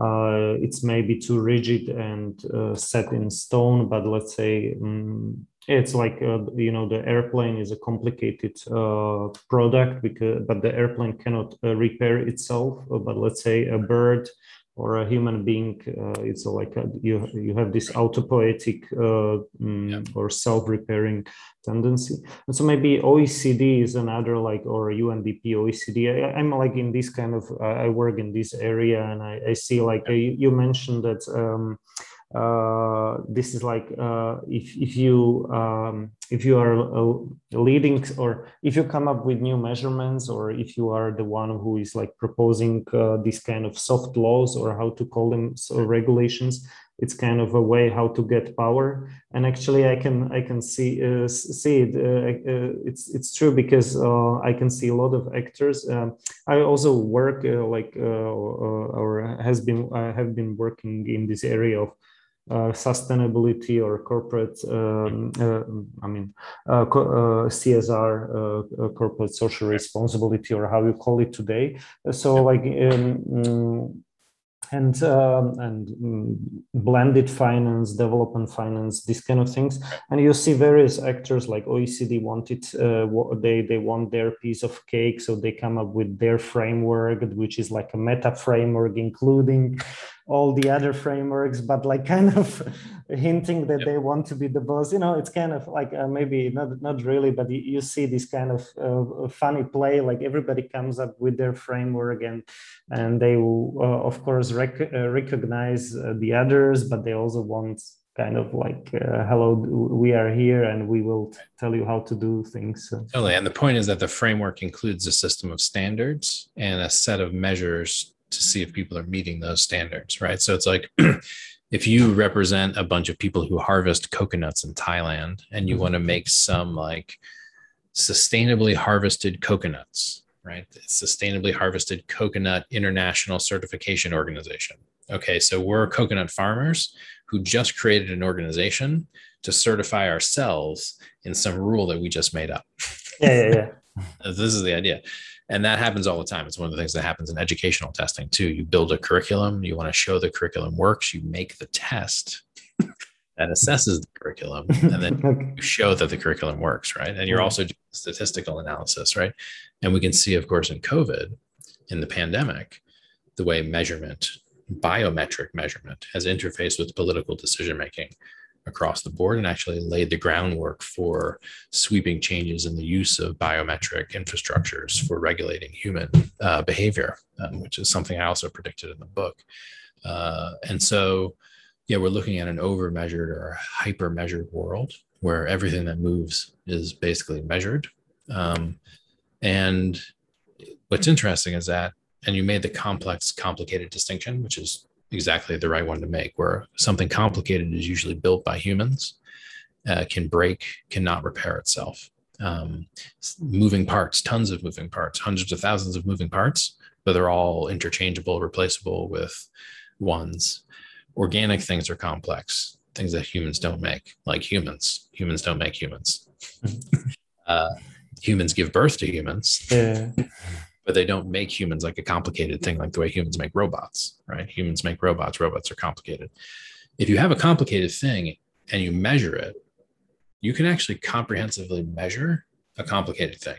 uh, it's maybe too rigid and uh, set in stone. But let's say um, it's like uh, you know the airplane is a complicated uh, product because but the airplane cannot uh, repair itself uh, but let's say a bird or a human being uh, it's like a, you you have this autopoietic uh, mm, yeah. or self-repairing tendency. And so maybe oecd is another like or undp oecd I, am like in this kind of i work in this area and i, I see like you mentioned that um, uh, this is like uh, if if you um, if you are uh, leading or if you come up with new measurements or if you are the one who is like proposing uh, this kind of soft laws or how to call them so regulations it's kind of a way how to get power and actually i can i can see uh, see it uh, it's it's true because i can see a lot of actors um, i also work like or has been i have been working in this area of uh, sustainability or corporate, um, uh, I mean, uh, uh, CSR, uh, uh, corporate social responsibility, or how you call it today. So, like, um, mm, and um, and um, blended finance, development finance, these kind of things. And you see various actors like OECD wanted uh, they they want their piece of cake, so they come up with their framework, which is like a meta framework, including all the other frameworks, but like kind of hinting that yep. they want to be the boss. You know, it's kind of like uh, maybe not not really, but you, you see this kind of uh, funny play. Like everybody comes up with their framework, and and they will uh, of course rec- uh, recognize uh, the others, but they also want kind of like uh, hello we are here and we will tell you how to do things so. totally and the point is that the framework includes a system of standards and a set of measures to see if people are meeting those standards, right? So it's like if you represent a bunch of people who harvest coconuts in Thailand and you mm-hmm. want to make some like sustainably harvested coconuts right? Sustainably Harvested Coconut International Certification Organization. Okay, so we're coconut farmers who just created an organization to certify ourselves in some rule that we just made up. Yeah, yeah, yeah. this is the idea. And that happens all the time. It's one of the things that happens in educational testing too. You build a curriculum, you want to show the curriculum works, you make the test that assesses the curriculum, and then you show that the curriculum works, right? And you're also doing statistical analysis, right? And we can see, of course, in COVID, in the pandemic, the way measurement, biometric measurement, has interfaced with political decision making across the board and actually laid the groundwork for sweeping changes in the use of biometric infrastructures for regulating human uh, behavior, um, which is something I also predicted in the book. Uh, and so, yeah, we're looking at an over measured or hyper measured world where everything that moves is basically measured. Um, and what's interesting is that, and you made the complex, complicated distinction, which is exactly the right one to make, where something complicated is usually built by humans, uh, can break, cannot repair itself. Um, moving parts, tons of moving parts, hundreds of thousands of moving parts, but they're all interchangeable, replaceable with ones. Organic things are complex, things that humans don't make, like humans. Humans don't make humans. uh, humans give birth to humans. Yeah but they don't make humans like a complicated thing like the way humans make robots, right? Humans make robots, robots are complicated. If you have a complicated thing and you measure it, you can actually comprehensively measure a complicated thing.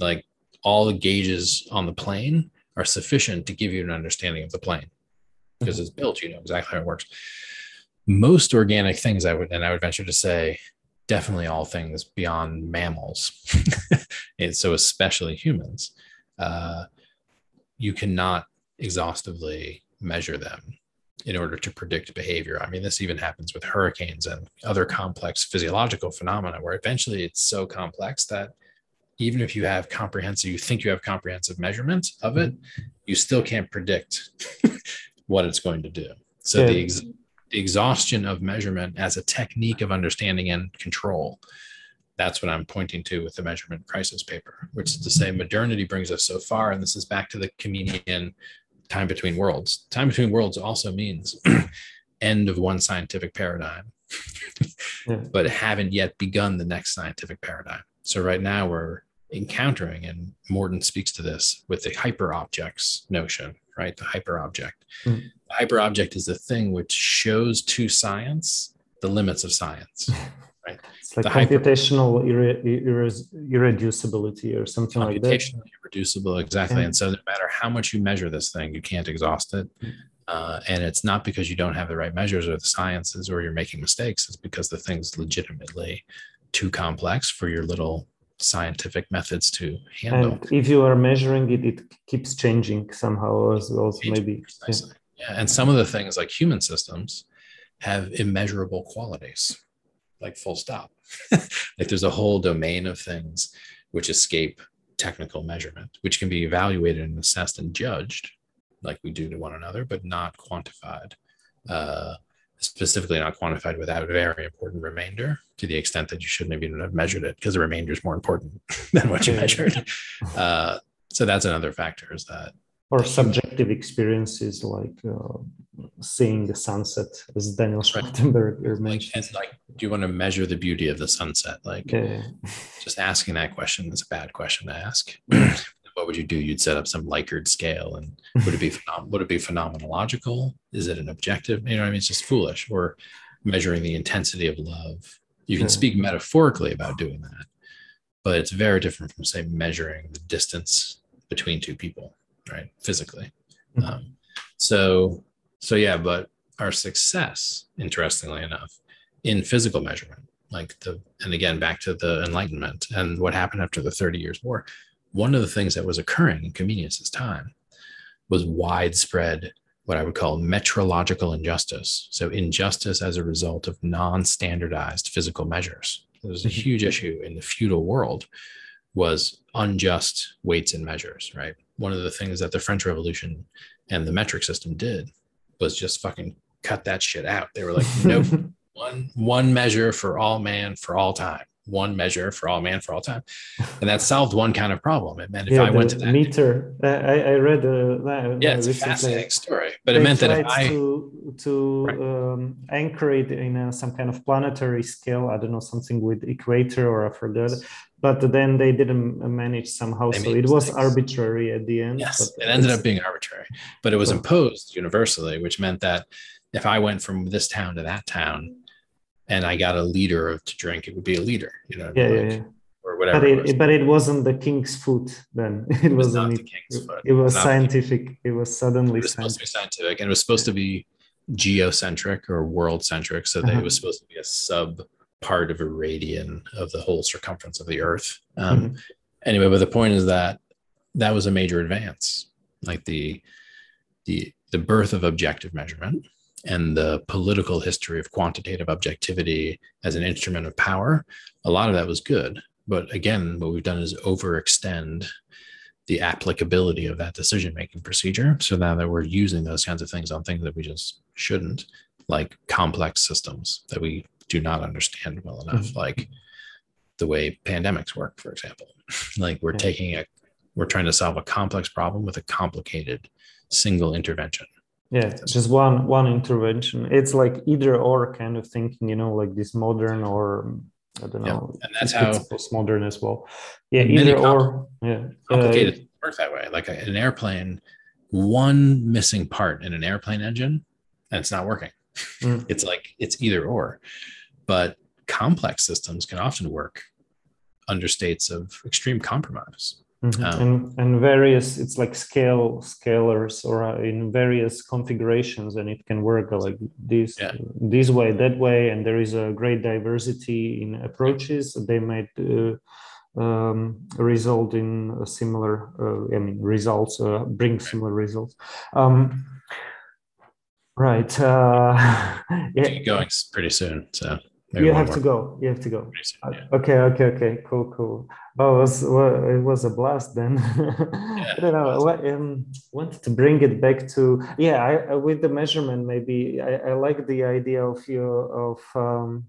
Like all the gauges on the plane are sufficient to give you an understanding of the plane because it's built, you know exactly how it works. Most organic things, I would, and I would venture to say, definitely all things beyond mammals, and so especially humans, uh, you cannot exhaustively measure them in order to predict behavior. I mean, this even happens with hurricanes and other complex physiological phenomena where eventually it's so complex that even if you have comprehensive, you think you have comprehensive measurements of it, you still can't predict what it's going to do. So yeah. the, ex- the exhaustion of measurement as a technique of understanding and control that's what I'm pointing to with the measurement crisis paper, which is to say modernity brings us so far. And this is back to the Comenian time between worlds. Time between worlds also means end of one scientific paradigm, yeah. but haven't yet begun the next scientific paradigm. So right now we're encountering, and Morton speaks to this with the hyper objects notion, right? The hyper object. Mm. The hyper object is the thing which shows to science the limits of science. right? It's like the computational irre- irreducibility or something like that. Computational irreducible, exactly. Yeah. And so no matter how much you measure this thing, you can't exhaust it. Uh, and it's not because you don't have the right measures or the sciences or you're making mistakes. It's because the thing's legitimately too complex for your little scientific methods to handle. And if you are measuring it, it keeps changing somehow as well. maybe. Yeah. yeah. And some of the things like human systems have immeasurable qualities like full stop. like there's a whole domain of things which escape technical measurement, which can be evaluated and assessed and judged like we do to one another, but not quantified. Uh, specifically not quantified without a very important remainder to the extent that you shouldn't have even have measured it because the remainder is more important than what you measured. Uh, so that's another factor is that or subjective experiences like uh, seeing the sunset as daniel schmachtenberger mentioned like, like, do you want to measure the beauty of the sunset? Like yeah. just asking that question is a bad question to ask. What would you do? You'd set up some likert scale and would it be phenom- would it be phenomenological? Is it an objective? You know i mean? It's just foolish. Or measuring the intensity of love. You can yeah. speak metaphorically about doing that but it's very different from say measuring the distance between two people right? Physically. Mm-hmm. um, so so yeah but our success interestingly enough in physical measurement like the and again back to the enlightenment and what happened after the 30 years war one of the things that was occurring in Comenius's time was widespread what i would call metrological injustice. So injustice as a result of non-standardized physical measures. There's a mm-hmm. huge issue in the feudal world was unjust weights and measures right one of the things that the French Revolution and the metric system did was just fucking cut that shit out. They were like, nope, one one measure for all man for all time. one measure for all man for all time, and that solved one kind of problem. It meant if yeah, I went to that meter, I, I read uh, that. yeah, it's a fascinating story. But it meant that if I to to right. um, anchor it in a, some kind of planetary scale, I don't know something with equator or I forgot. But then they didn't manage somehow, they so it mistakes. was arbitrary at the end. Yes, it ended up being arbitrary, but it was imposed universally, which meant that if I went from this town to that town, and I got a liter to drink, it would be a liter, you know, yeah, like, yeah, yeah. or whatever. But it, it but it wasn't the king's foot then. It, it was not the king's foot. It was scientific. It was suddenly it was supposed to be scientific, and it was supposed to be geocentric or world centric, so that uh-huh. it was supposed to be a sub part of a radian of the whole circumference of the Earth. Um, mm-hmm. Anyway, but the point is that that was a major advance, like the the the birth of objective measurement and the political history of quantitative objectivity as an instrument of power, a lot of that was good. But again, what we've done is overextend the applicability of that decision making procedure. So now that we're using those kinds of things on things that we just shouldn't, like complex systems that we do not understand well enough, mm-hmm. like the way pandemics work, for example. like we're taking a, we're trying to solve a complex problem with a complicated single intervention yeah just one one intervention it's like either or kind of thinking you know like this modern or i don't know yeah. and that's how postmodern as well yeah either or yeah complicated uh, work that way like an airplane one missing part in an airplane engine and it's not working mm. it's like it's either or but complex systems can often work under states of extreme compromise Mm-hmm. Um, and and various it's like scale scalars or uh, in various configurations and it can work like this yeah. this way that way and there is a great diversity in approaches they might uh, um, result in a similar uh, i mean results uh, bring similar results um, right uh yeah. going pretty soon so you have more. to go. You have to go. Soon, yeah. Okay, okay, okay. Cool, cool. Oh, it was well, it was a blast then. yeah, I don't know. I um, wanted to bring it back to yeah. I, with the measurement, maybe I, I like the idea of your of um,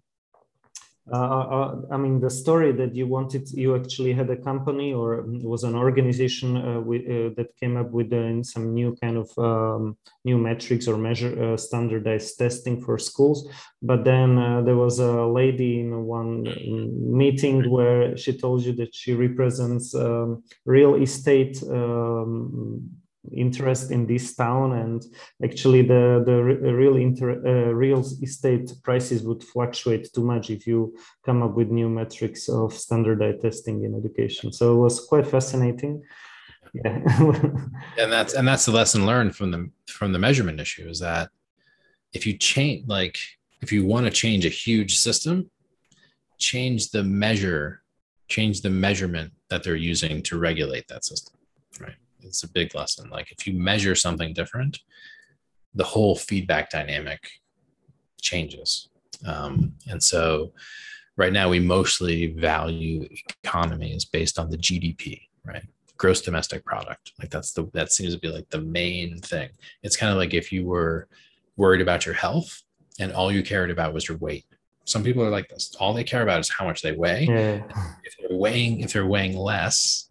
uh, uh, uh, I mean, the story that you wanted, you actually had a company or was an organization uh, with, uh, that came up with uh, some new kind of um, new metrics or measure standardized testing for schools. But then there was a lady in one meeting where she told you that she represents um, real estate um, interest in this town and actually the the real inter, uh, real estate prices would fluctuate too much if you come up with new metrics of standardized testing in education. So it was quite fascinating. Yeah. And that's and that's the lesson learned from the from the measurement issue is that if you change like if you want to change a huge system change the measure change the measurement that they're using to regulate that system it's a big lesson. Like if you measure something different, the whole feedback dynamic changes. Um, and so right now we mostly value economies based on the GDP, right? Gross domestic product. Like that's the that seems to be like the main thing. It's kind of like if you were worried about your health and all you cared about was your weight. Some people are like this. All they care about is how much they weigh. Yeah. If they're weighing, if they're weighing less,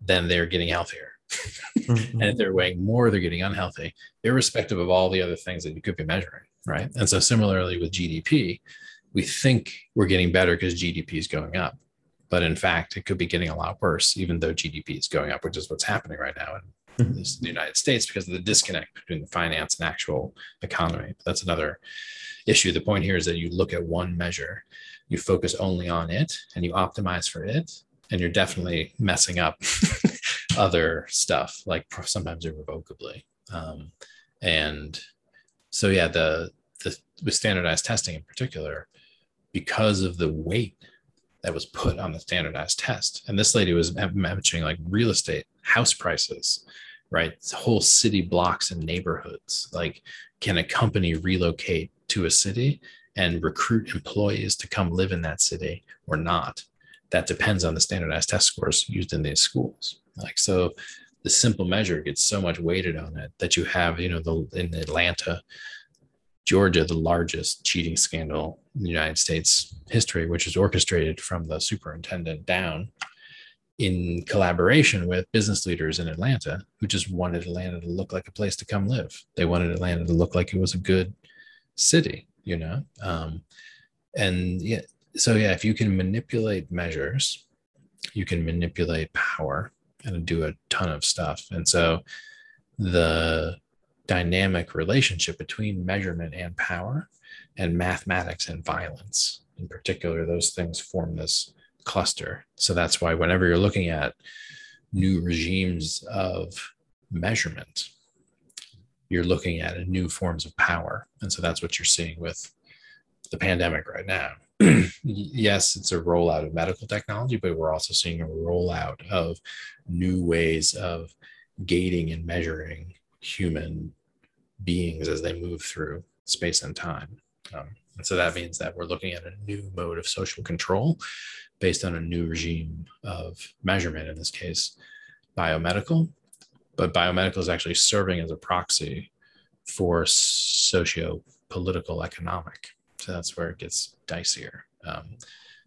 then they're getting healthier mm-hmm. and if they're weighing more, they're getting unhealthy, irrespective of all the other things that you could be measuring. Right. And so, similarly with GDP, we think we're getting better because GDP is going up. But in fact, it could be getting a lot worse, even though GDP is going up, which is what's happening right now in mm-hmm. the United States because of the disconnect between the finance and actual economy. That's another issue. The point here is that you look at one measure, you focus only on it, and you optimize for it, and you're definitely messing up other stuff, like sometimes irrevocably. Um, and so, yeah, the, the with standardized testing in particular, because of the weight that was put on the standardized test, and this lady was mentioning like real estate, house prices, right? Whole city blocks and neighborhoods. Like, can a company relocate to a city and recruit employees to come live in that city or not? That depends on the standardized test scores used in these schools. Like so, the simple measure gets so much weighted on it that you have, you know, the in Atlanta, Georgia the largest cheating scandal in the United States history, which is orchestrated from the superintendent down in collaboration with business leaders in Atlanta who just wanted Atlanta to look like a place to come live. They wanted Atlanta to look like it was a good city, you know? Um, and yeah, so yeah, if you can manipulate measures, you can manipulate power and do a ton of stuff. And so the dynamic relationship between measurement and power and mathematics and violence in particular, those things form this cluster. So that's why whenever you're looking at new regimes of measurement, you're looking at new forms of power. And so that's what you're seeing with the pandemic right now. yes, it's a rollout of medical technology, but we're also seeing a rollout of new ways of gating and measuring human beings as they move through space and time. Um, and so that means that we're looking at a new mode of social control based on a new regime of measurement, in this case, biomedical. But biomedical is actually serving as a proxy for socio political economic. So that's where it gets dicier. Um,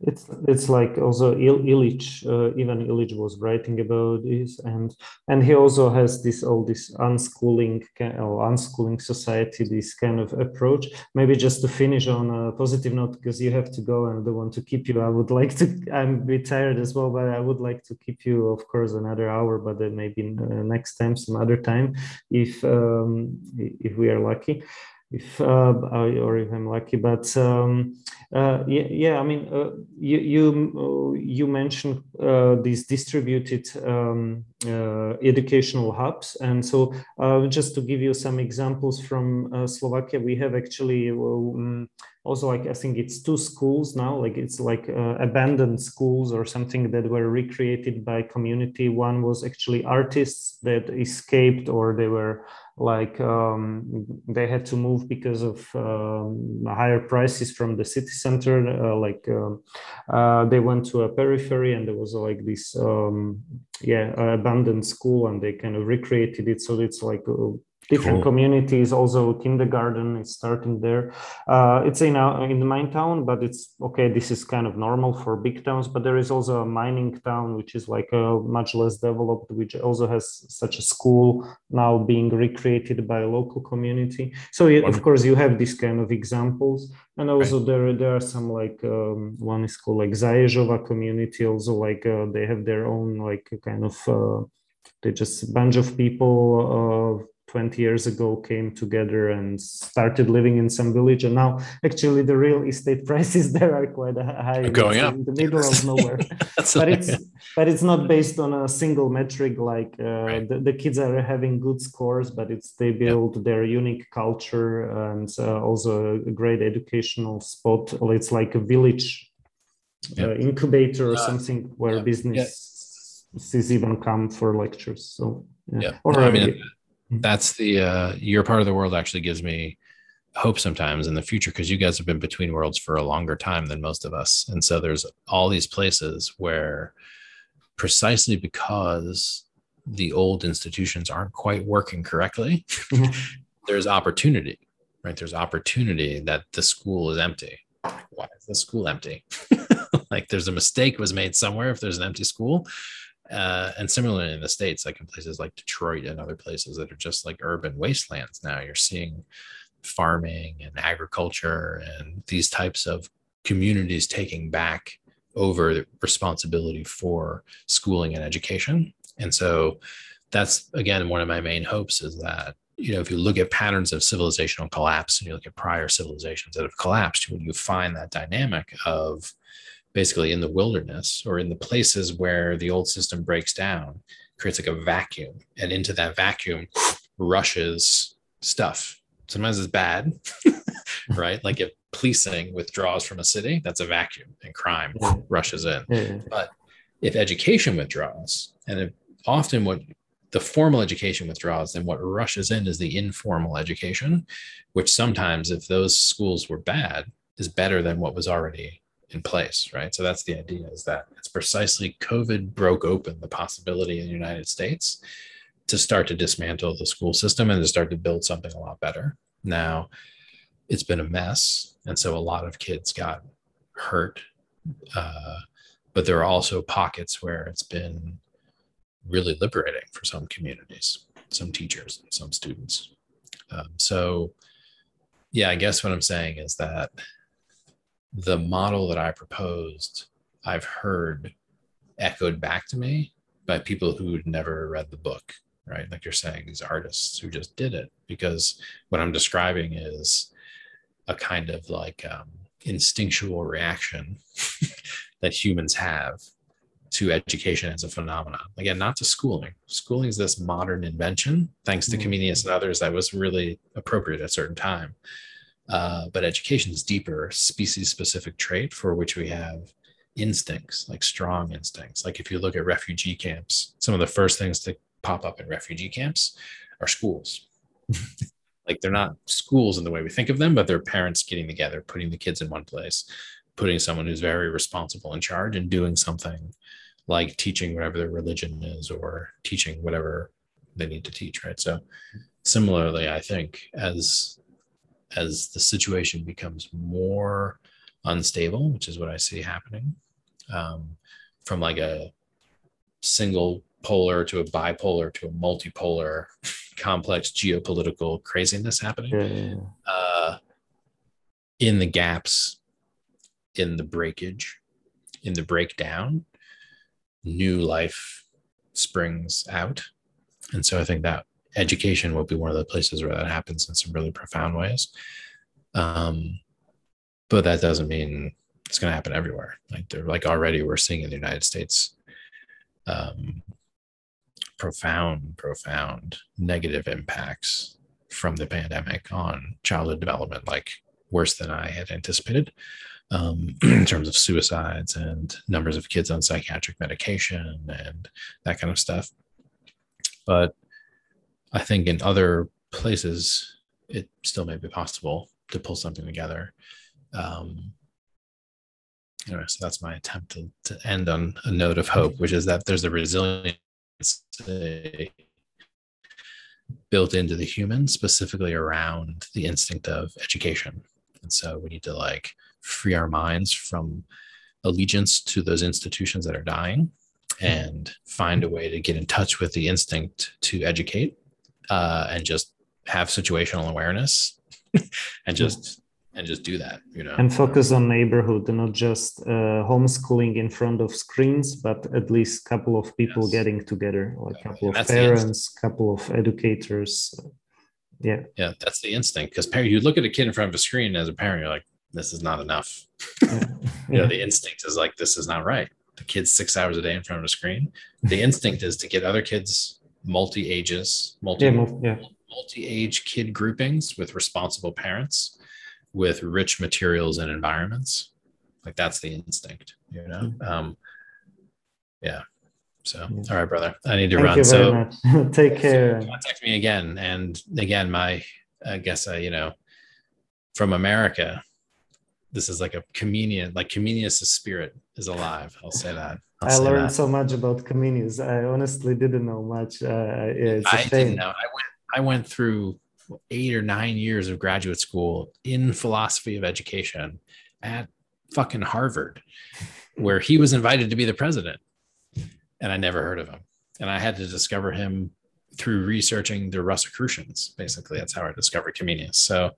it's it's like also Il- Illich, uh, Ivan Illich was writing about this, and and he also has this all this unschooling or unschooling society, this kind of approach. Maybe just to finish on a positive note, because you have to go and I want to keep you. I would like to. I'm a bit tired as well, but I would like to keep you, of course, another hour, but then maybe uh, next time, some other time, if um, if we are lucky if uh, or if I'm lucky. But um, uh, yeah, yeah, I mean, uh, you you you mentioned uh, these distributed um, uh, educational hubs, and so uh, just to give you some examples from Slovakia, we have actually. Um, also like i think it's two schools now like it's like uh, abandoned schools or something that were recreated by community. One was actually artists that escaped or they were like um, they had to move because of um, higher prices from the city center. Uh, like um, uh, they went to a periphery and there was like this um, yeah abandoned school and they kind of recreated it. So it's like uh, different cool. communities. Also, kindergarten is starting there. Uh, it's in a, in my town, but it's okay. This is kind of normal for big towns. But there is also a mining town, which is like a uh, much less developed, which also has such a school now being recreated by a local community. So yeah, of course, you have this kind of examples, and also right. there there are some like um, one is called like Zaježova community. Also, like uh, they have their own like kind of. Uh, they just a bunch of people uh, 20 years ago came together and started living in some village and now actually the real estate prices there are quite high going up in the middle of nowhere but it's but it's not based on a single metric like uh, right. the, the, kids are having good scores but it's they build yeah. their unique culture and uh, also a great educational spot it's like a village yeah. uh, incubator or uh, something where business is even come for lectures so yeah, or no, I mean. That's the uh, your part of the world actually gives me hope sometimes in the future because you guys have been between worlds for a longer time than most of us. And so there's all these places where precisely because the old institutions aren't quite working correctly mm-hmm. there's opportunity right? There's opportunity that the school is empty. Why is the school empty? Like there's a mistake was made somewhere if there's an empty school uh, and similarly in the states, like in places like Detroit and other places that are just like urban wastelands now, you're seeing farming and agriculture and these types of communities taking back over responsibility for schooling and education. And so that's again one of my main hopes is that you know if you look at patterns of civilizational collapse and you look at prior civilizations that have collapsed, when you find that dynamic of basically in the wilderness or in the places where the old system breaks down creates like a vacuum. And into that vacuum rushes stuff. Sometimes it's bad right? Like if policing withdraws from a city that's a vacuum and crime rushes in. But if education withdraws and if often what the formal education withdraws then what rushes in is the informal education which sometimes if those schools were bad is better than what was already in place, right? So that's the idea is that it's precisely COVID broke open the possibility in the United States to start to dismantle the school system and to start to build something a lot better. Now, it's been a mess. And so a lot of kids got hurt. Uh, but there are also pockets where it's been really liberating for some communities, some teachers, some students. Um, so, yeah, I guess what I'm saying is that the model that I proposed, I've heard echoed back to me by people who'd never read the book, right? Like you're saying, these artists who just did it. Because what I'm describing is a kind of like um, instinctual reaction that humans have to education as a phenomenon. Again, not to schooling. Schooling is this modern invention, thanks to mm. Comenius and others, that was really appropriate at a certain time. Uh, but education is deeper, species specific trait for which we have instincts, like strong instincts. Like if you look at refugee camps, some of the first things to pop up in refugee camps are schools. like they're not schools in the way we think of them, but they're parents getting together, putting the kids in one place, putting someone who's very responsible in charge and doing something like teaching whatever their religion is or teaching whatever they need to teach right so similarly i think as as the situation becomes more unstable which is what i see happening um, from like a single polar to a bipolar to a multipolar complex geopolitical craziness happening yeah. Uh, in the gaps in the breakage, in the breakdown, new life springs out. And so I think that education will be one of the places where that happens in some really profound ways. Um, but that doesn't mean it's going to happen everywhere. Like they're like already we're seeing in the United States um, profound, profound negative impacts from the pandemic on childhood development, like worse than I had anticipated um, in terms of suicides and numbers of kids on psychiatric medication and that kind of stuff. But I think in other places, it still may be possible to pull something together. Um, anyway, so that's my attempt to, to end on a note of hope, which is that there's a resilience built into the human, specifically around the instinct of education. And so we need to like free our minds from allegiance to those institutions that are dying and find a way to get in touch with the instinct to educate uh, and just have situational awareness and just and just do that you know and focus on neighborhood and not just uh, homeschooling in front of screens but at least a couple of people yes. getting together like a couple of parents couple of educators yeah yeah that's the instinct because parent you look at a kid in front of a screen as a parent you're like this is not enough. Yeah. you know, the instinct is like, this is not right. The kid's six hours a day in front of a screen. The instinct is to get other kids multi ages, multi yeah, yeah. multi age kid groupings with responsible parents, with rich materials and environments. Like that's the instinct, you know. Mm-hmm. Um, yeah. So, all right, brother, I need to Thank run. so, take care. Contact me again, and again, my I guess I, you know, from America, this is like a Comenius, like Comenius' spirit is alive. I'll say that. I'll i learned that. so much about Comenius. I honestly didn't know much. Uh, I didn't know. I went. I went through eight or nine years of graduate school in philosophy of education at fucking Harvard, where he was invited to be the president, and I never heard of him. And I had to discover him through researching the Rosicrucians. Basically, that's how I discovered Comenius. So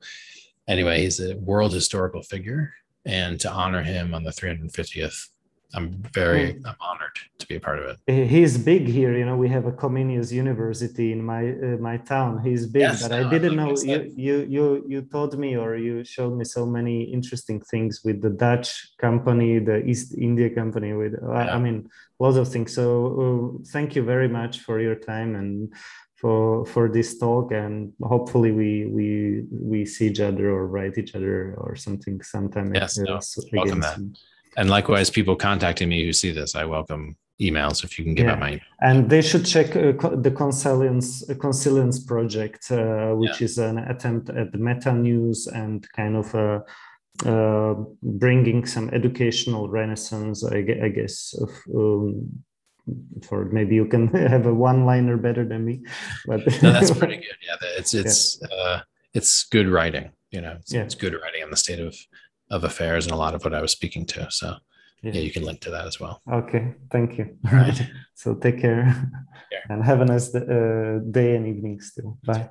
anyway, he's a world historical figure, and to honor him on the 350th, I'm very hmm. I'm honored to be a part of it. He's big here. You know, we have a Comenius University in my uh, my town. He's big, yes, but no, I didn't know you, you you you told me or you showed me so many interesting things with the Dutch company, the East India company. With yeah. I mean, lots of things. So uh, thank you very much for your time and for for this talk and hopefully we we we see each other or write each other or something sometime yes no, welcome that and likewise people contacting me who see this i welcome emails if you can give yeah. out my email. and they should check uh, the consilience uh, consilience project uh, which yeah. is an attempt at meta news and kind of a uh, bringing some educational renaissance, I, I guess, of um, for maybe you can have a one liner better than me but no, that's pretty good yeah it's it's yeah. uh it's good writing You know, it's, it's good writing on the state of of affairs and a lot of what I was speaking to. So Yeah. yeah, you can link to that as well. Okay, thank you. All right. so take care care. and have a nice uh, day and evening still. Bye.